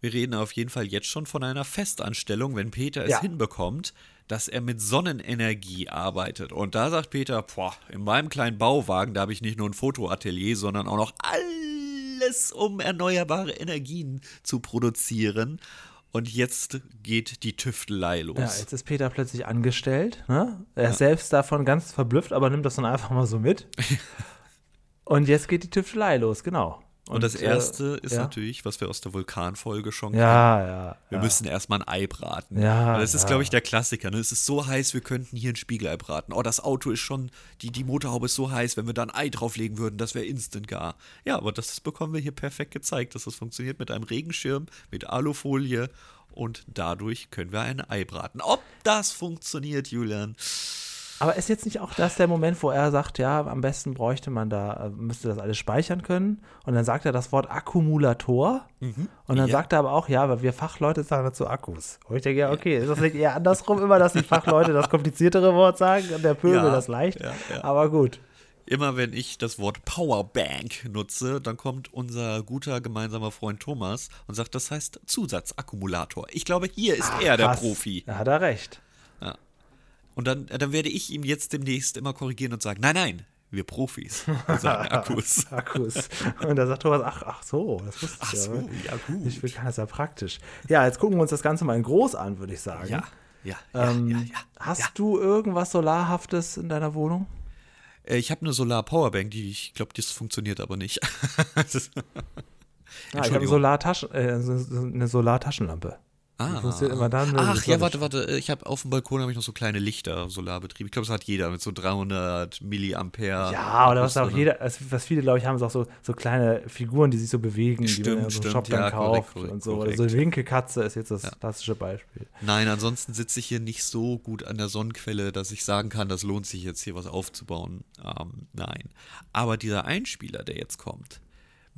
Wir reden auf jeden Fall jetzt schon von einer Festanstellung, wenn Peter es Ja. hinbekommt, dass er mit Sonnenenergie arbeitet. Und da sagt Peter, boah, in meinem kleinen Bauwagen, da habe ich nicht nur ein Fotoatelier, sondern auch noch alles, um erneuerbare Energien zu produzieren. Und jetzt geht die Tüftelei los. Ja, jetzt ist Peter plötzlich angestellt. Ne? Er ist selbst davon ganz verblüfft, aber nimmt das dann einfach mal so mit. Und jetzt geht die Tüftelei los, genau. Und, das äh, erste ist ja. natürlich, was wir aus der Vulkanfolge schon kennen. Ja, ja. Wir ja. müssen erstmal ein Ei braten. Ja, Weil das ist, glaube ich, der Klassiker. Ne? Es ist so heiß, wir könnten hier ein Spiegelei braten. Oh, das Auto ist schon, die, die Motorhaube ist so heiß, wenn wir da ein Ei drauflegen würden, das wäre instant gar. Ja, aber das bekommen wir hier perfekt gezeigt, dass das funktioniert mit einem Regenschirm, mit Alufolie und dadurch können wir ein Ei braten. Ob das funktioniert, Julian? Aber ist jetzt nicht auch das der Moment, wo er sagt, ja, am besten bräuchte man da, äh, müsste das alles speichern können? Und dann sagt er das Wort Akkumulator. Und dann Ja. sagt er aber auch, ja, aber wir Fachleute sagen dazu Akkus. Und ich denke, ja, okay, ist das nicht eher andersrum immer, dass die Fachleute das kompliziertere Wort sagen und der Pöbel Ja, das leicht? ja. Aber gut. Immer wenn ich das Wort Powerbank nutze, dann kommt unser guter gemeinsamer Freund Thomas und sagt, das heißt Zusatzakkumulator. Ich glaube, hier ist er der Krass. Profi. Da hat er recht. Und dann, dann werde ich ihm jetzt demnächst immer korrigieren und sagen, nein, nein, wir Profis. Wir sagen Akkus. Akkus. Und da sagt Thomas, ach, ach so, das wusste Ach ich so, ja. ja gut. Ich will, das ja praktisch. Ja, jetzt gucken wir uns das Ganze mal in groß an, würde ich sagen. Ja, ja, ja, Ähm, ja, ja. hast ja. du irgendwas Solarhaftes in deiner Wohnung? Äh, Ich habe eine Solar-Powerbank, die ich glaube, das funktioniert aber nicht. Ah, ich habe eine, Solartaschen, äh, eine Solartaschenlampe. Die funktioniert immer dann, wenn Ah. Ach ja, warte, warte. Ich habe auf dem Balkon habe ich noch so kleine Lichter, Solarbetrieb. Ich glaube, das hat jeder mit so 300 Milliampere. Ja, oder was auch drin. jeder, also was viele, glaube ich, haben, ist auch so, so kleine Figuren, die sich so bewegen, die man Stimmt, so stimmt, Shop dann ja, korrekt, kauft korrekt, und so. Oder korrekt. so eine Winkelkatze ist jetzt das klassische Beispiel. Nein, ansonsten sitze ich hier nicht so gut an der Sonnenquelle, dass ich sagen kann, das lohnt sich jetzt hier was aufzubauen. Ähm, nein. Aber dieser Einspieler, der jetzt kommt,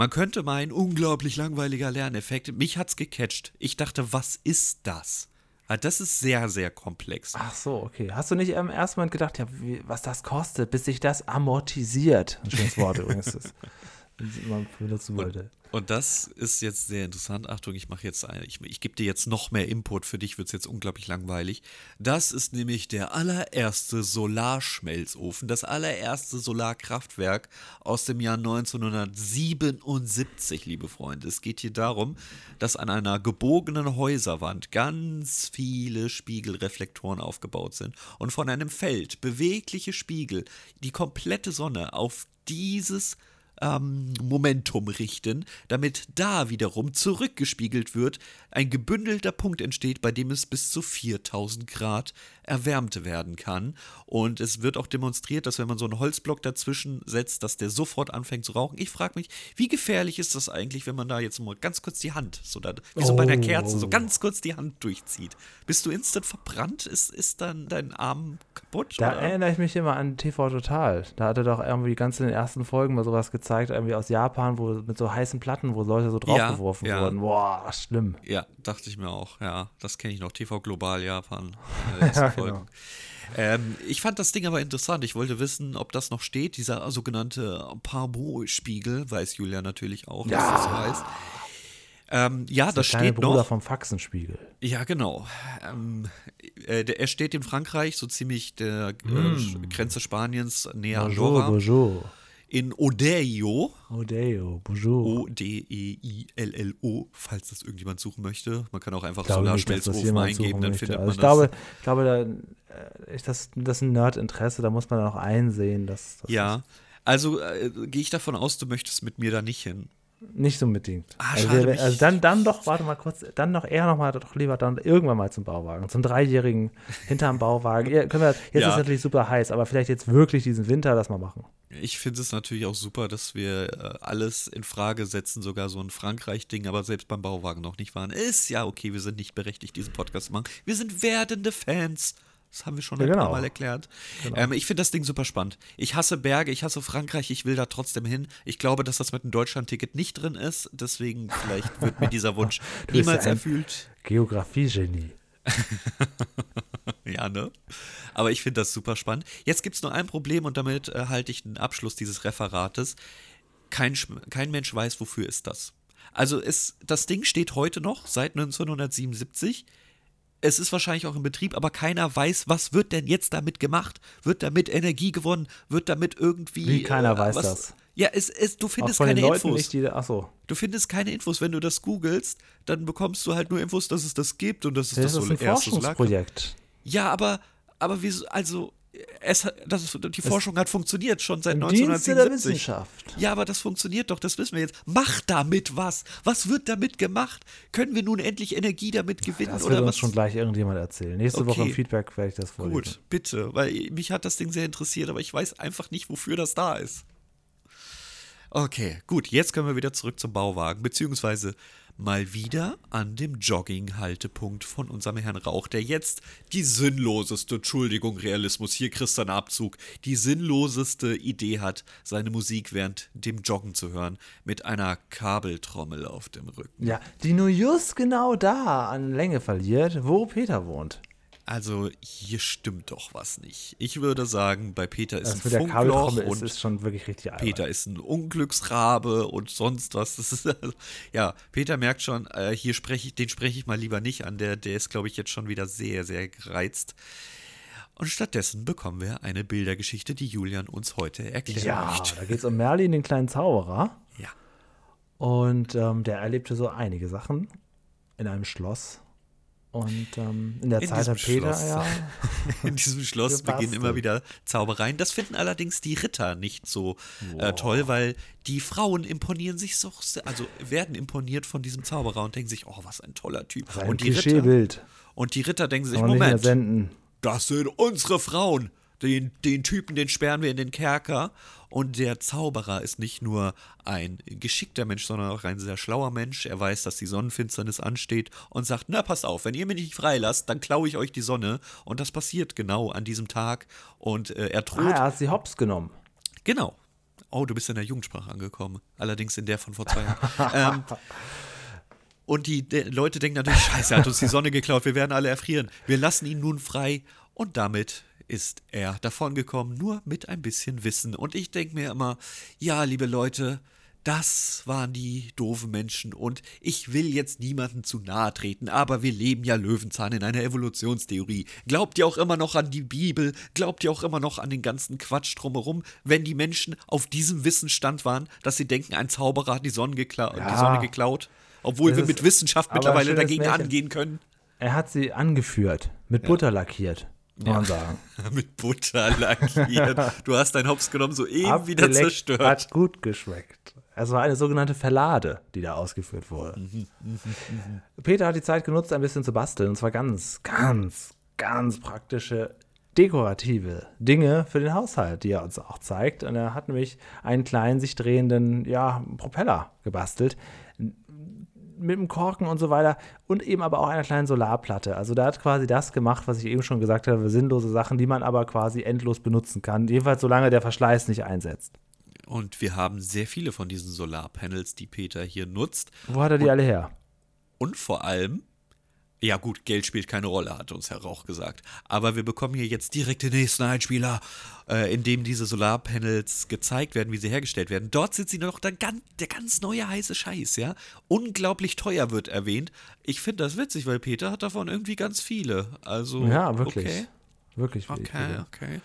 man könnte meinen, unglaublich langweiliger Lerneffekt. Mich hat's gecatcht. Ich dachte, was ist das? Ah, Das ist sehr, sehr komplex. Ach so, okay. Hast du nicht im ersten Moment gedacht, ja, wie, was das kostet, bis sich das amortisiert? Ein schönes Wort übrigens, das man benutzen wollte. Und das ist jetzt sehr interessant. Achtung, ich mache jetzt ein, ich, ich gebe dir jetzt noch mehr Input. Für dich wird es jetzt unglaublich langweilig. Das ist nämlich der allererste Solarschmelzofen, das allererste Solarkraftwerk aus dem Jahr 1977, liebe Freunde. Es geht hier darum, dass an einer gebogenen Häuserwand ganz viele Spiegelreflektoren aufgebaut sind und von einem Feld bewegliche Spiegel die komplette Sonne auf dieses ähm, Momentum richten, damit da wiederum zurückgespiegelt wird, ein gebündelter Punkt entsteht, bei dem es bis zu 4000 Grad erwärmt werden kann. Und es wird auch demonstriert, dass wenn man so einen Holzblock dazwischen setzt, dass der sofort anfängt zu rauchen. Ich frage mich, wie gefährlich ist das eigentlich, wenn man da jetzt mal ganz kurz die Hand, so da, wie so bei einer Oh. Kerze, so ganz kurz die Hand durchzieht? Bist du instant verbrannt? Ist, ist dann dein Arm kaputt? Da oder? erinnere ich mich immer an TV Total. Da hat er doch irgendwie ganz in den ersten Folgen mal sowas gezeigt, irgendwie aus Japan, wo mit so heißen Platten, wo Leute so draufgeworfen ja. wurden. Boah, schlimm. Ja, dachte ich mir auch. Ja, das kenne ich noch. TV Global Japan. Ja, Folgen. genau. Ähm, ich fand das Ding aber interessant. Ich wollte wissen, ob das noch steht. Dieser sogenannte Parbo-Spiegel, weiß Julia natürlich auch, dass das heißt. Ähm, ja, das, der kleine steht Bruder noch. vom Faxenspiegel. Ja, genau. Ähm, äh, der, er steht in Frankreich, so ziemlich der äh, Mm. Grenze Spaniens, näher Bonjour, Andorra. bonjour. In Odeio, Odeo, bonjour. O-D-E-I-L-L-O, falls das irgendjemand suchen möchte. Man kann auch einfach dass Solarschmelzofen eingeben, dann möchte. findet Also man ich das. glaube, ich glaube, da, äh, ich, das, das ist ein Nerd-Interesse, da muss man dann auch einsehen, dass das ja, also äh, gehe ich davon aus, du möchtest mit mir da nicht hin. nicht unbedingt. Ah, also, schade, wir- also dann, dann doch, warte mal kurz, dann doch eher noch mal, doch lieber dann irgendwann mal zum Bauwagen, zum Dreijährigen hinterm Bauwagen. Ja, können wir, jetzt Ja. ist es natürlich super heiß, aber vielleicht jetzt wirklich diesen Winter das mal machen. Ich finde es natürlich auch super, dass wir äh, alles in Frage setzen, sogar so ein Frankreich-Ding, aber selbst beim Bauwagen noch nicht waren. Ist ja okay, wir sind nicht berechtigt, diesen Podcast zu machen. Wir sind werdende Fans. Das haben wir schon Ja, ein genau. paar Mal erklärt. Ähm, ich finde das Ding super spannend. Ich hasse Berge, ich hasse Frankreich, ich will da trotzdem hin. Ich glaube, dass das mit dem Deutschland-Ticket nicht drin ist. Deswegen vielleicht wird mir dieser Wunsch niemals ja erfüllt. Geografie-Genie. Ja, ne? Aber ich finde das super spannend. Jetzt gibt es nur ein Problem und damit äh, halte ich den Abschluss dieses Referates. Kein, kein Mensch weiß, wofür ist das. Also es, das Ding steht heute noch, seit 1977. Es ist wahrscheinlich auch in Betrieb, aber keiner weiß, was wird denn jetzt damit gemacht? Wird damit Energie gewonnen? Wird damit irgendwie. Wie keiner äh, weiß was, das. Ja, es, es, du findest keine Leuten Infos. nicht, die, achso, Du findest keine Infos. Wenn du das googelst, dann bekommst du halt nur Infos, dass es das gibt und dass es das das, ist so ein Forschungsprojekt. ja, aber, aber wieso, also, es, das, ist- die Forschung hat funktioniert schon seit Im Dienste der 1977. Wissenschaft. Ja, aber das funktioniert doch, das wissen wir jetzt. Mach damit was. Was wird damit gemacht? Können wir nun endlich Energie damit gewinnen Das oder wird uns was? schon gleich irgendjemand erzählen. Nächste Woche im Okay. Feedback werde ich das vorlesen. Gut, bitte, weil mich hat das Ding sehr interessiert, aber ich weiß einfach nicht, wofür das da ist. Okay, gut, jetzt können wir wieder zurück zum Bauwagen, beziehungsweise mal wieder an dem Jogging-Haltepunkt von unserem Herrn Rauch, der jetzt die sinnloseste, Entschuldigung, Realismus, hier kriegst du einen Abzug, die sinnloseste Idee hat, seine Musik während dem Joggen zu hören, mit einer Kabeltrommel auf dem Rücken. Ja, die nur just genau da an Länge verliert, wo Peter wohnt. Also, hier stimmt doch was nicht. Ich würde sagen, bei Peter ist Das ein Funkloch ist, und ist schon wirklich richtig albern. Peter ist ein Unglücksrabe und sonst was. Ist, also, ja, Peter merkt schon, äh, hier spreche ich, den spreche ich mal lieber nicht an. Der, der ist, glaube ich, jetzt schon wieder sehr, sehr gereizt. Und stattdessen bekommen wir eine Bildergeschichte, die Julian uns heute erklären Ja, möchte. da geht es um Merlin, den kleinen Zauberer. Ja. Und ähm, der erlebte so einige Sachen in einem Schloss. Und ähm, in der In Zeit diesem hat Peter, Schloss. ja, In diesem Schloss beginnen immer wieder Zaubereien. Das finden allerdings die Ritter nicht so äh, toll, weil die Frauen imponieren sich so, also werden imponiert von diesem Zauberer und denken sich, oh, was ein toller Typ. ein und die Ritter, und die Ritter denken sich, Moment, das sind unsere Frauen. Den, den Typen, den sperren wir in den Kerker. Und der Zauberer ist nicht nur ein geschickter Mensch, sondern auch ein sehr schlauer Mensch. Er weiß, dass die Sonnenfinsternis ansteht und sagt, na, passt auf, wenn ihr mich nicht freilasst, dann klaue ich euch die Sonne. Und das passiert genau an diesem Tag. Und äh, er droht. Ah, er hat sie hops genommen. Genau. Oh, du bist in der Jugendsprache angekommen. Allerdings in der von vor zwei Jahren. ähm, und die de Leute denken natürlich, scheiße, er hat uns die Sonne geklaut, wir werden alle erfrieren. Wir lassen ihn nun frei. Und damit ist er davongekommen, nur mit ein bisschen Wissen. Und ich denke mir immer, ja, liebe Leute, das waren die doofen Menschen und ich will jetzt niemanden zu nahe treten, aber wir leben ja Löwenzahn in einer Evolutionstheorie. Glaubt ihr auch immer noch an die Bibel? Glaubt ihr auch immer noch an den ganzen Quatsch drumherum, wenn die Menschen auf diesem Wissensstand waren, dass sie denken, ein Zauberer hat die Sonne, gekla Ja. die Sonne geklaut? Obwohl wir mit Wissenschaft mittlerweile dagegen Märchen. angehen können. Er hat sie angeführt, mit Butter lackiert, kann man sagen. mit Butter lackiert. du hast deinen Hops genommen, so eben wieder Abgeleckt, zerstört. Hat gut geschmeckt. Es war eine sogenannte Verlade, die da ausgeführt wurde. Mhm, Peter hat die Zeit genutzt, ein bisschen zu basteln. Und zwar ganz, ganz, ganz praktische, dekorative Dinge für den Haushalt, die er uns auch zeigt. Und er hat nämlich einen kleinen, sich drehenden ja, Propeller gebastelt. Mit dem Korken und so weiter und eben aber auch einer kleinen Solarplatte. Also da hat quasi das gemacht, was ich eben schon gesagt habe, sinnlose Sachen, die man aber quasi endlos benutzen kann. Jedenfalls solange der Verschleiß nicht einsetzt. Und wir haben sehr viele von diesen Solarpanels, die Peter hier nutzt. Wo hat er die alle her? Und vor allem Ja, gut, Geld spielt keine Rolle, hat uns Herr Rauch gesagt. Aber wir bekommen hier jetzt direkt den nächsten Einspieler, äh, in dem diese Solarpanels gezeigt werden, wie sie hergestellt werden. Dort sind sie noch der ganz, der ganz neue heiße Scheiß, ja. Unglaublich teuer wird erwähnt. Ich finde das witzig, weil Peter hat davon irgendwie ganz viele. Also, Ja, wirklich. Okay, Wirklich. wirklich okay, viele. okay.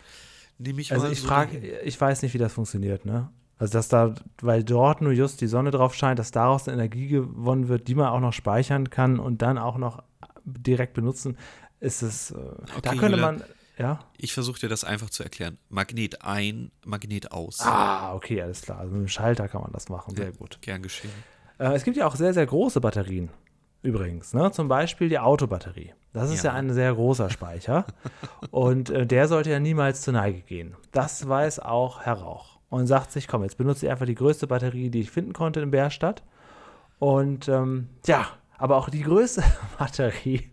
Nehme ich Also ich so frage, ich weiß nicht, wie das funktioniert, ne? Also dass da, weil dort nur just die Sonne drauf scheint, dass daraus eine Energie gewonnen wird, die man auch noch speichern kann und dann auch noch direkt benutzen, ist es, äh, da Okay, könnte Julian. man, ja? Ich versuche dir das einfach zu erklären. Magnet ein, Magnet aus. Ah, okay, alles klar. Also mit dem Schalter kann man das machen, sehr gut. Gern geschehen. Äh, es gibt ja auch sehr, sehr große Batterien. Übrigens, ne? zum Beispiel die Autobatterie. Das ist ja, Ja. ein sehr großer Speicher. und äh, der sollte ja niemals zur Neige gehen. Das weiß auch Herr Rauch. Und sagt sich, komm, jetzt benutze ich einfach die größte Batterie, die ich finden konnte in Bärstadt. Und ähm, ja, aber auch die größte Batterie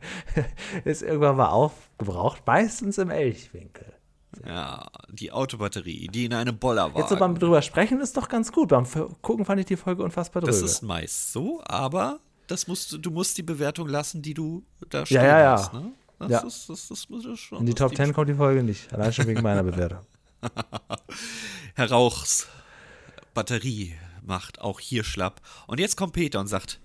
ist irgendwann mal aufgebraucht, meistens im Elchwinkel. Ja, die Autobatterie, die in einem Bollerwagen. Jetzt so beim drüber sprechen ist doch ganz gut. Beim Gucken fand ich die Folge unfassbar drüber. Das ist meist so, aber das musst du, du musst die Bewertung lassen, die du da stehen ja, ja. hast. Ne? Das, Ja. ist, das, das muss ich schon. In die das Top 10 kommt die Folge nicht. Allein schon wegen meiner Bewertung. Herr Rauchs Batterie macht auch hier schlapp. Und jetzt kommt Peter und sagt: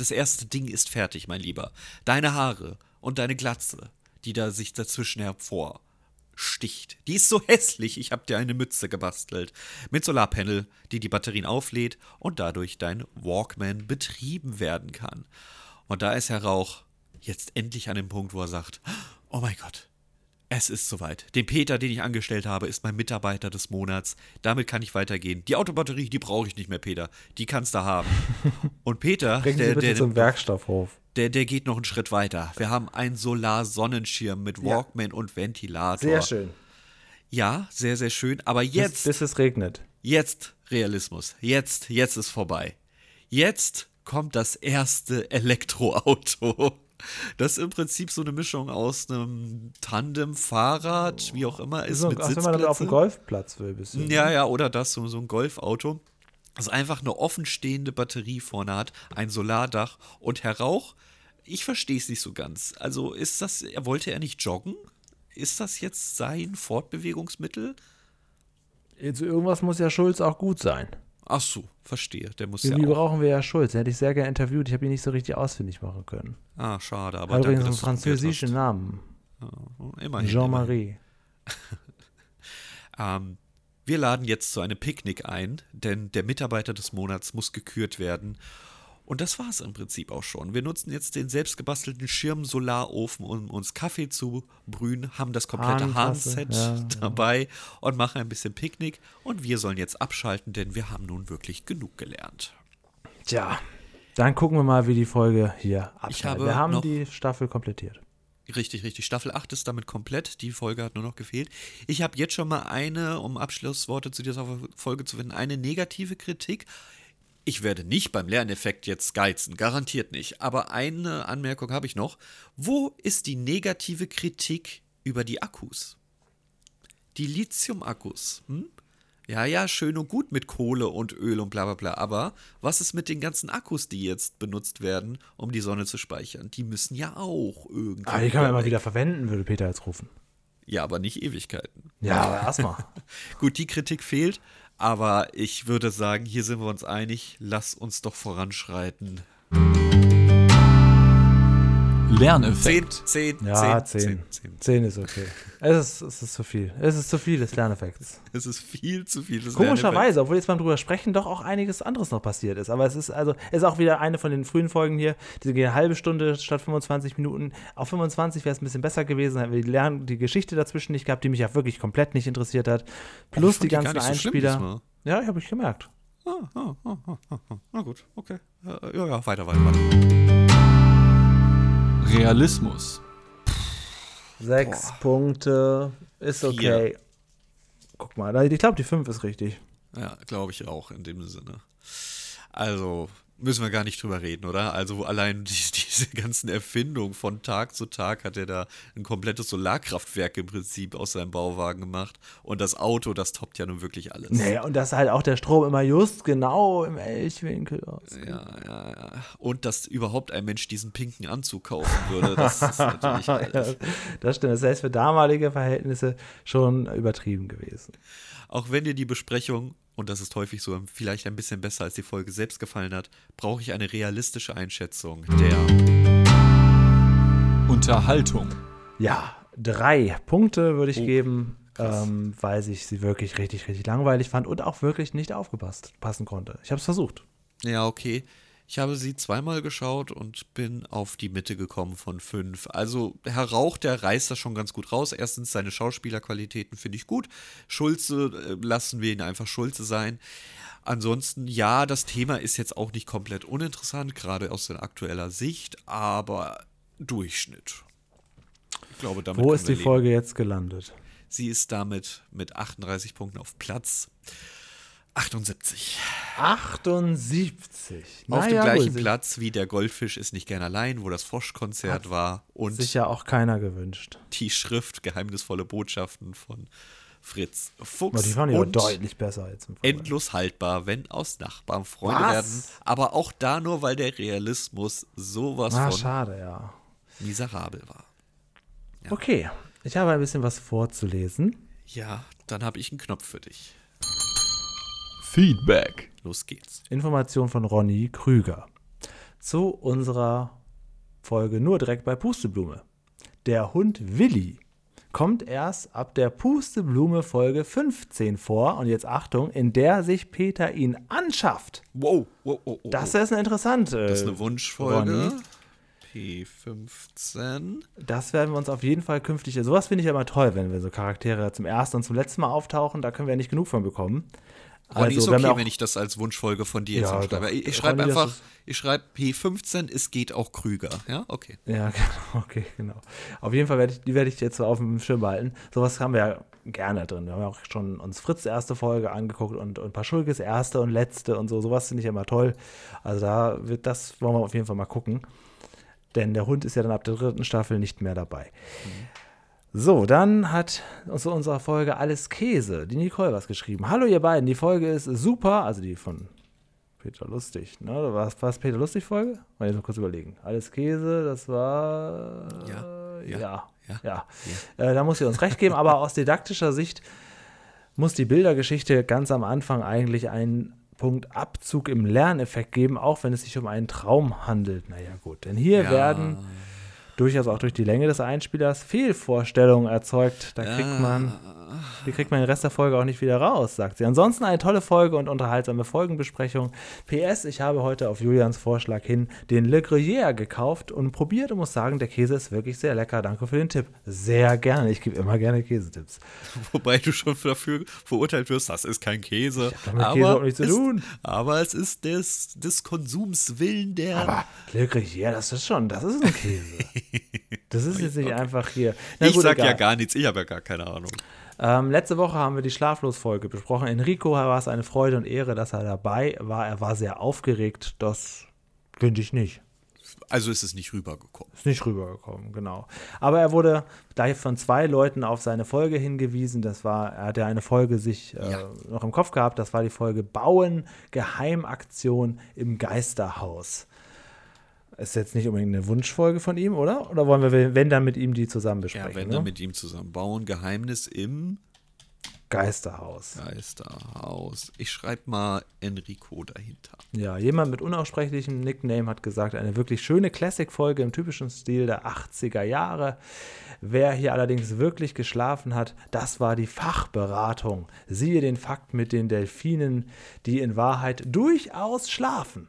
Das erste Ding ist fertig, mein Lieber. Deine Haare und deine Glatze, die da sich dazwischen hervorsticht. Die ist so hässlich, ich hab dir eine Mütze gebastelt. Mit Solarpanel, die die Batterien auflädt und dadurch dein Walkman betrieben werden kann. Und da ist Herr Rauch jetzt endlich an dem Punkt, wo er sagt: Oh mein Gott, es ist soweit. Den Peter, den ich angestellt habe, ist mein Mitarbeiter des Monats. Damit kann ich weitergehen. Die Autobatterie, die brauche ich nicht mehr, Peter. Die kannst du haben. Und Peter, Bringen Sie der, bitte der, zum Werkstoffhof. der, der geht noch einen Schritt weiter. Wir haben einen Solarsonnenschirm mit Ja. Walkman und Ventilator. Sehr schön. Ja, sehr, sehr schön. Aber jetzt, Bis, bis es regnet. jetzt Realismus. Jetzt, jetzt ist vorbei. Jetzt kommt das erste Elektroauto. Das ist im Prinzip so eine Mischung aus einem Tandem-Fahrrad, wie auch immer, ist So, mit ach, wenn man damit auf dem. Golfplatz will, bisschen. Ja, ja, oder das, so, so ein Golfauto, das einfach eine offenstehende Batterie vorne hat, ein Solardach und Herr Rauch, ich verstehe es nicht so ganz. Also ist das, er wollte er nicht joggen? Ist das jetzt sein Fortbewegungsmittel? Jetzt, irgendwas muss ja Schulz auch gut sein. Ach so, verstehe. Der muss ja Irgendwie auch. brauchen wir ja Schulz. Den hätte ich sehr gerne interviewt. Ich habe ihn nicht so richtig ausfindig machen können. Ah, schade, aber Hat übrigens einen französischen. Namen. Ja, immerhin, immerhin. Jean-Marie. Ähm, wir laden jetzt zu einem Picknick ein, denn der Mitarbeiter des Monats muss gekürt werden. Und das war es im Prinzip auch schon. Wir nutzen jetzt den selbstgebastelten Schirm-Solarofen, um uns Kaffee zu brühen, haben das komplette Hahnset ja, ja. dabei und machen ein bisschen Picknick. Und wir sollen jetzt abschalten, denn wir haben nun wirklich genug gelernt. Tja, dann gucken wir mal, wie die Folge hier abschneidet. habe Wir haben die Staffel komplettiert. Richtig, richtig. Staffel 8 ist damit komplett. Die Folge hat nur noch gefehlt. Ich habe jetzt schon mal eine, um Abschlussworte zu dieser Folge zu finden, eine negative Kritik. Ich werde nicht beim Lerneffekt jetzt geizen, garantiert nicht. Aber eine Anmerkung habe ich noch. Wo ist die negative Kritik über die Akkus? Die Lithium-Akkus. Hm? Ja, ja, schön und gut mit Kohle und Öl und bla bla bla. Aber was ist mit den ganzen Akkus, die jetzt benutzt werden, um die Sonne zu speichern? Die müssen ja auch irgendwie. Ah, die kann man immer wieder verwenden, würde Peter jetzt rufen. Ja, aber nicht Ewigkeiten. Ja, aber erstmal. Gut, die Kritik fehlt, aber ich würde sagen, hier sind wir uns einig. Lass uns doch voranschreiten. Lerneffekt. 10, 10, Ja, 10, 10. 10, 10. 10 ist okay. Es ist, es ist zu viel. Es ist zu viel des Lerneffekts. Es ist viel zu viel. des. Komischerweise, obwohl jetzt beim drüber sprechen doch auch einiges anderes noch passiert ist. Aber es ist also, es ist auch wieder eine von den frühen Folgen hier. Die gehen eine halbe Stunde statt 25 Minuten. Auf 25 wäre es ein bisschen besser gewesen. Hätten wir die, Lern die Geschichte dazwischen nicht gehabt, die mich ja wirklich komplett nicht interessiert hat. ich Plus die ganzen nicht so Einspieler. Ja, habe ich gemerkt. Ah, ah, ah, ah, ah. Na gut, okay. Ja, ja, weiter, weiter, weiter. Realismus. Sechs Punkte ist Vier. okay. Guck mal, da- ich glaube, die 5 ist richtig. Ja, glaube ich auch in dem Sinne. Also, Müssen wir gar nicht drüber reden, oder? Also allein die, diese ganzen Erfindungen von Tag zu Tag hat er da ein komplettes Solarkraftwerk im Prinzip aus seinem Bauwagen gemacht. Und das Auto, das toppt ja nun wirklich alles. Naja, und dass halt auch der Strom immer just genau im Elchwinkel ausgeht. Ja, ja, ja. Und dass überhaupt ein Mensch diesen pinken Anzug kaufen würde, das ist natürlich alles. das stimmt. Das heißt für damalige Verhältnisse schon übertrieben gewesen. Auch wenn dir die Besprechung und das ist häufig so, vielleicht ein bisschen besser als die Folge selbst gefallen hat, brauche ich eine realistische Einschätzung der Unterhaltung. Ja, drei Punkte würde ich Oh, geben, ähm, weil ich sie wirklich richtig, richtig langweilig fand und auch wirklich nicht aufgepasst passen konnte. Ich habe es versucht. Ja, okay. Ich habe sie zweimal geschaut und bin auf die Mitte gekommen von fünf. Also Herr Rauch, der reißt das schon ganz gut raus. Erstens, seine Schauspielerqualitäten finde ich gut. Schulze, äh, lassen wir ihn einfach Schulze sein. Ansonsten, ja, das Thema ist jetzt auch nicht komplett uninteressant, gerade aus aktueller Sicht, aber Durchschnitt. Ich glaube, damit Wo ist die leben. Folge jetzt gelandet? Sie ist damit mit 38 Punkten auf Platz 78. 78. Auf dem gleichen Platz wie der Goldfisch ist nicht gern allein, wo das Froschkonzert war und Sicher auch keiner gewünscht. die Schrift Geheimnisvolle Botschaften von Fritz Aber Fuchs. die fand ich aber und deutlich besser als im Vorfeld. endlos haltbar, wenn aus Nachbarn Freunde Was? werden. Aber auch da nur, weil der Realismus sowas Ah, von schade, ja. miserabel war. Okay, ich habe ein bisschen was vorzulesen. Ja, dann habe ich einen Knopf für dich. Feedback. Los geht's. Information von Ronny Krüger zu unserer Folge nur direkt bei Pusteblume. Der Hund Willi kommt erst ab der Pusteblume Folge 15 vor und jetzt Achtung, in der sich Peter ihn anschafft. Wow, wow, wow, wow. Das ist interessant. äh, Das ist eine Wunschfolge. Ronny. P15. Das werden wir uns auf jeden Fall künftig. Sowas finde ich ja immer toll, wenn wir so Charaktere zum ersten und zum letzten Mal auftauchen. Da können wir ja nicht genug von bekommen. Ronny ist wenn okay, wir auch- wenn ich das als Wunschfolge von dir jetzt Ja, aufschreibe. doch. Ich, ich schreibe einfach, ich schreibe P15, es geht auch Krüger. Ja, okay. Ja, genau, okay, genau. Auf jeden Fall werde ich, die werde ich jetzt so auf dem Schirm behalten. Sowas haben wir ja gerne drin. Wir haben ja auch schon uns Fritz erste Folge angeguckt und, und Paschulkes erste und letzte und so. Sowas finde ich immer toll. Also da wird das, wollen wir auf jeden Fall mal gucken. Denn der Hund ist ja dann ab der dritten Staffel nicht mehr dabei. So, dann hat uns zu unserer Folge Alles Käse, die Nicole was geschrieben. Hallo ihr beiden, die Folge ist super, also die von Peter Lustig, ne? War es Peter Lustig Folge? Mal jetzt mal kurz überlegen. Alles Käse, das war Ja, ja, ja, ja. ja, Äh, da muss ihr uns recht geben, aber aus didaktischer Sicht muss die Bildergeschichte ganz am Anfang eigentlich einen Punkt Abzug im Lerneffekt geben, auch wenn es sich um einen Traum handelt. Naja, gut, denn hier werden durchaus auch durch die Länge des Einspielers Fehlvorstellungen erzeugt. Da kriegt man, die kriegt man den Rest der Folge auch nicht wieder raus, sagt sie. Ansonsten eine tolle Folge und unterhaltsame Folgenbesprechung. PS, ich habe heute auf Julians Vorschlag hin den Le Gruyère gekauft und probiert und muss sagen, der Käse ist wirklich sehr lecker. Danke für den Tipp. Sehr gerne. Ich gebe immer gerne Käsetipps. Wobei du schon dafür verurteilt wirst, das ist kein Käse. doch mit Käse auch nichts zu es- tun. Aber es ist des, des Konsums willen der. Aber Le Gruyère, das ist schon, das ist ein Käse. Das ist jetzt nicht einfach hier. Na ich gut, sag ja egal. gar nichts, ich habe ja gar keine Ahnung. Ähm, letzte Woche haben wir die Schlaflos-Folge besprochen. Enrico war es eine Freude und Ehre, dass er dabei war. Er war sehr aufgeregt. Das finde ich nicht. Also ist es nicht rübergekommen. Ist nicht rübergekommen, genau. Aber er wurde gleich von zwei Leuten auf seine Folge hingewiesen. Das war, er hat ja eine Folge sich äh, Ja. noch im Kopf gehabt. Das war die Folge Bauen, Geheimaktion im Geisterhaus. Ist jetzt nicht unbedingt eine Wunschfolge von ihm, oder? Oder wollen wir, wenn dann mit ihm die zusammen besprechen? Ja, wenn ne? dann mit ihm zusammen bauen. Geheimnis im Geisterhaus. Geisterhaus. Ich schreibe mal Enrico dahinter. Ja, jemand mit unaussprechlichem Nickname hat gesagt, eine wirklich schöne Classic-Folge im typischen Stil der 80er Jahre. Wer hier allerdings wirklich geschlafen hat, das war die Fachberatung. Siehe den Fakt mit den Delfinen, die in Wahrheit durchaus schlafen.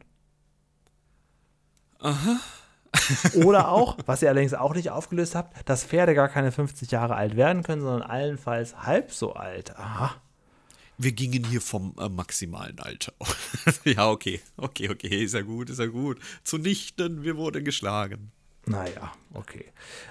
Aha. Oder auch, was ihr allerdings auch nicht aufgelöst habt, dass Pferde gar keine 50 Jahre alt werden können, sondern allenfalls halb so alt. Aha. Wir gingen hier vom äh, maximalen Alter. ja, okay. Okay, okay. Ist ja gut, ist ja gut. Zunichten, wir wurden geschlagen. Naja, okay.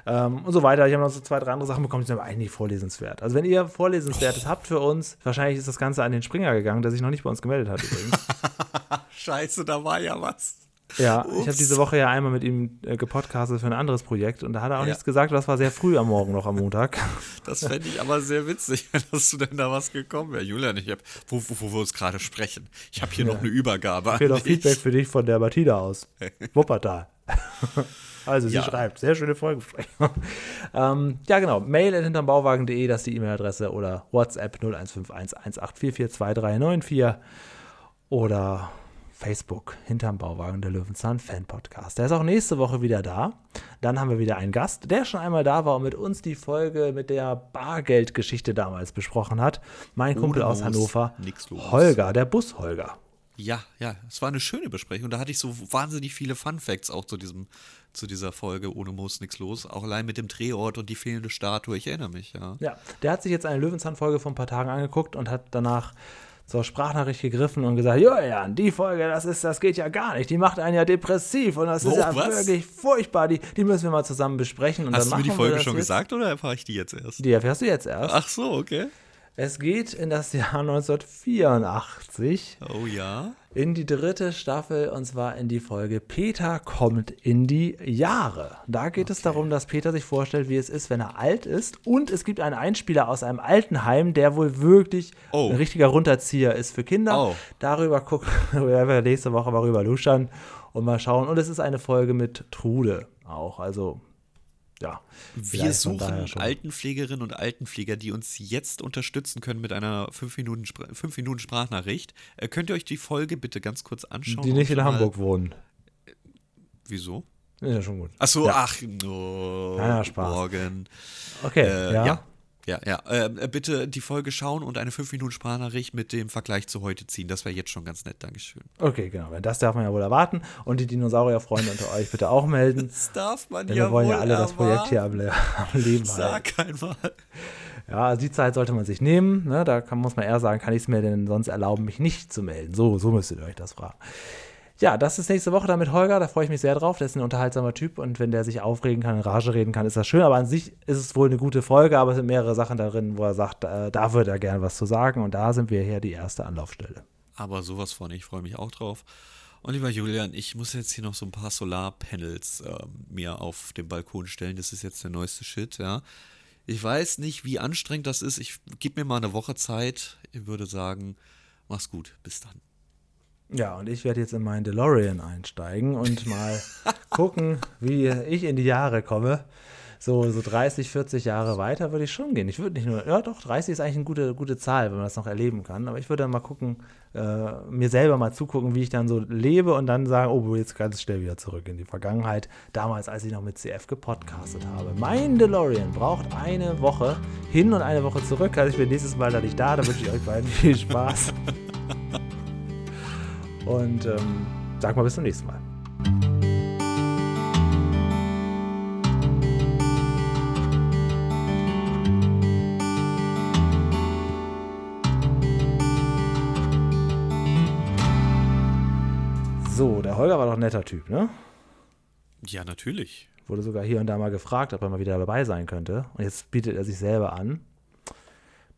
Ähm, und so weiter. Ich habe noch so zwei, drei andere Sachen bekommen, die sind aber eigentlich vorlesenswert. Also wenn ihr Vorlesenswertes habt für uns, wahrscheinlich ist das Ganze an den Springer gegangen, der sich noch nicht bei uns gemeldet hat übrigens. scheiße, da war ja was. Ja, Ups. ich habe diese Woche ja einmal mit ihm äh, gepodcastet für ein anderes Projekt und da hat er auch Ja. nichts gesagt, das war sehr früh am Morgen noch am Montag. Das fände ich aber sehr witzig, dass du denn da was gekommen wäre. Julian, ich hab, wo, wo, wo wir uns gerade sprechen. Ich habe hier noch eine Übergabe. Auch dich. Feedback für dich von der Martina aus. Wuppertal. Also sie Ja. schreibt, sehr schöne Folgebesprechung. ähm, ja, genau. Mail at hintermbauwagen.de, das ist die E-Mail-Adresse oder WhatsApp 015118442394 oder Facebook hinterm Bauwagen der Löwenzahn Fan Podcast. Der ist auch nächste Woche wieder da. Dann haben wir wieder einen Gast, der schon einmal da war und mit uns die Folge mit der Bargeldgeschichte damals besprochen hat. Mein Kumpel aus Hannover, nix los. Holger, der Bus Holger. Ja, ja, es war eine schöne Besprechung. Da hatte ich so wahnsinnig viele Fun Facts auch zu diesem, zu dieser Folge ohne Moos nichts los. Auch allein mit dem Drehort und die fehlende Statue. Ich erinnere mich, ja. Ja, der hat sich jetzt eine Löwenzahn-Folge vor ein paar Tagen angeguckt und hat danach zur Sprachnachricht gegriffen und gesagt, Julian, die Folge, das ist, das geht ja gar nicht. Die macht einen ja depressiv und das ist Oh, ja was? wirklich furchtbar. Die, die müssen wir mal zusammen besprechen. Und Hast dann du mir die Folge schon jetzt. gesagt oder erfahre ich die jetzt erst? Die erfährst du jetzt erst. Ach so, okay. Es geht in das Jahr 1984 Oh ja. in die dritte Staffel und zwar in die Folge Peter kommt in die Jahre. Da geht es darum, dass Peter sich vorstellt, wie es ist, wenn er alt ist. Und es gibt einen Einspieler aus einem Altenheim, der wohl wirklich Oh. ein richtiger Runterzieher ist für Kinder. Oh. Darüber gucken wir nächste Woche mal rüber luschern und mal schauen. Und es ist eine Folge mit Trude auch. Also, ja. Wir suchen. Altenpflegerinnen und Altenpfleger, die uns jetzt unterstützen können mit einer 5 Minuten, Spr- fünf Minuten Sprachnachricht. Äh, könnt ihr euch die Folge bitte ganz kurz anschauen? Die nicht in Hamburg wohnen. Wieso? Ist ja schon gut. Ach so, Ja. ach, no, Ja, ja, Spaß. morgen. Okay, Äh, ja. ja. Ja, ja. Äh, bitte die Folge schauen und eine 5 Minuten Sprachnachricht mit dem Vergleich zu heute ziehen. Das wäre jetzt schon ganz nett. Dankeschön. Okay, genau. Das darf man ja wohl erwarten. Und die Dinosaurierfreunde unter euch bitte auch melden. Das darf man Denn ja wir wollen ja alle das Projekt hier am, Le- am Leben halten. Sag einmal. Ja, also die Zeit sollte man sich nehmen. Ne? Da kann, muss man eher sagen, kann ich es mir denn sonst erlauben, mich nicht zu melden? So, so müsstet ihr euch das fragen. Ja, das ist nächste Woche dann mit Holger. Da freue ich mich sehr drauf. Der ist ein unterhaltsamer Typ und wenn der sich aufregen kann, in Rage reden kann, ist das schön. Aber an sich ist es wohl eine gute Folge, aber es sind mehrere Sachen darin, wo er sagt, äh, da würde er gerne was zu sagen. Und da sind wir hier die erste Anlaufstelle. Aber sowas von, ich freue mich auch drauf. Und lieber Julian, ich muss jetzt hier noch so ein paar Solarpanels ähm, mir auf den Balkon stellen. Das ist jetzt der neueste Shit, ja. Ich weiß nicht, wie anstrengend das ist. Ich gebe mir mal eine Woche Zeit. Ich würde sagen, mach's gut. Bis dann. Ja, und ich werde jetzt in meinen DeLorean einsteigen und mal gucken, wie ich in die Jahre komme. So, so 30, 40 Jahre weiter würde ich schon gehen. Ich würde nicht nur, ja doch, 30 ist eigentlich eine gute, gute Zahl, wenn man das noch erleben kann. Aber ich würde dann mal gucken, äh, mir selber mal zugucken, wie ich dann so lebe und dann sagen, oh, jetzt ganz schnell wieder zurück in die Vergangenheit. Damals, als ich noch mit CF gepodcastet habe. Mein DeLorean braucht eine Woche hin und eine Woche zurück. Also ich bin nächstes Mal da nicht da. Da wünsche ich euch beiden viel Spaß. Und ähm, sag mal bis zum nächsten Mal. So, der Holger war doch ein netter Typ, ne? Ja, natürlich. Wurde sogar hier und da mal gefragt, ob er mal wieder dabei sein könnte. Und jetzt bietet er sich selber an.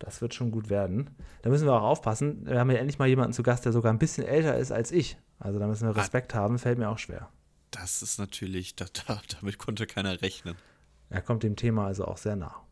Das wird schon gut werden. Da müssen wir auch aufpassen. Wir haben ja endlich mal jemanden zu Gast, der sogar ein bisschen älter ist als ich. Also da müssen wir Respekt haben, fällt mir auch schwer. Das ist natürlich, da, da, damit konnte keiner rechnen. Er kommt dem Thema also auch sehr nah.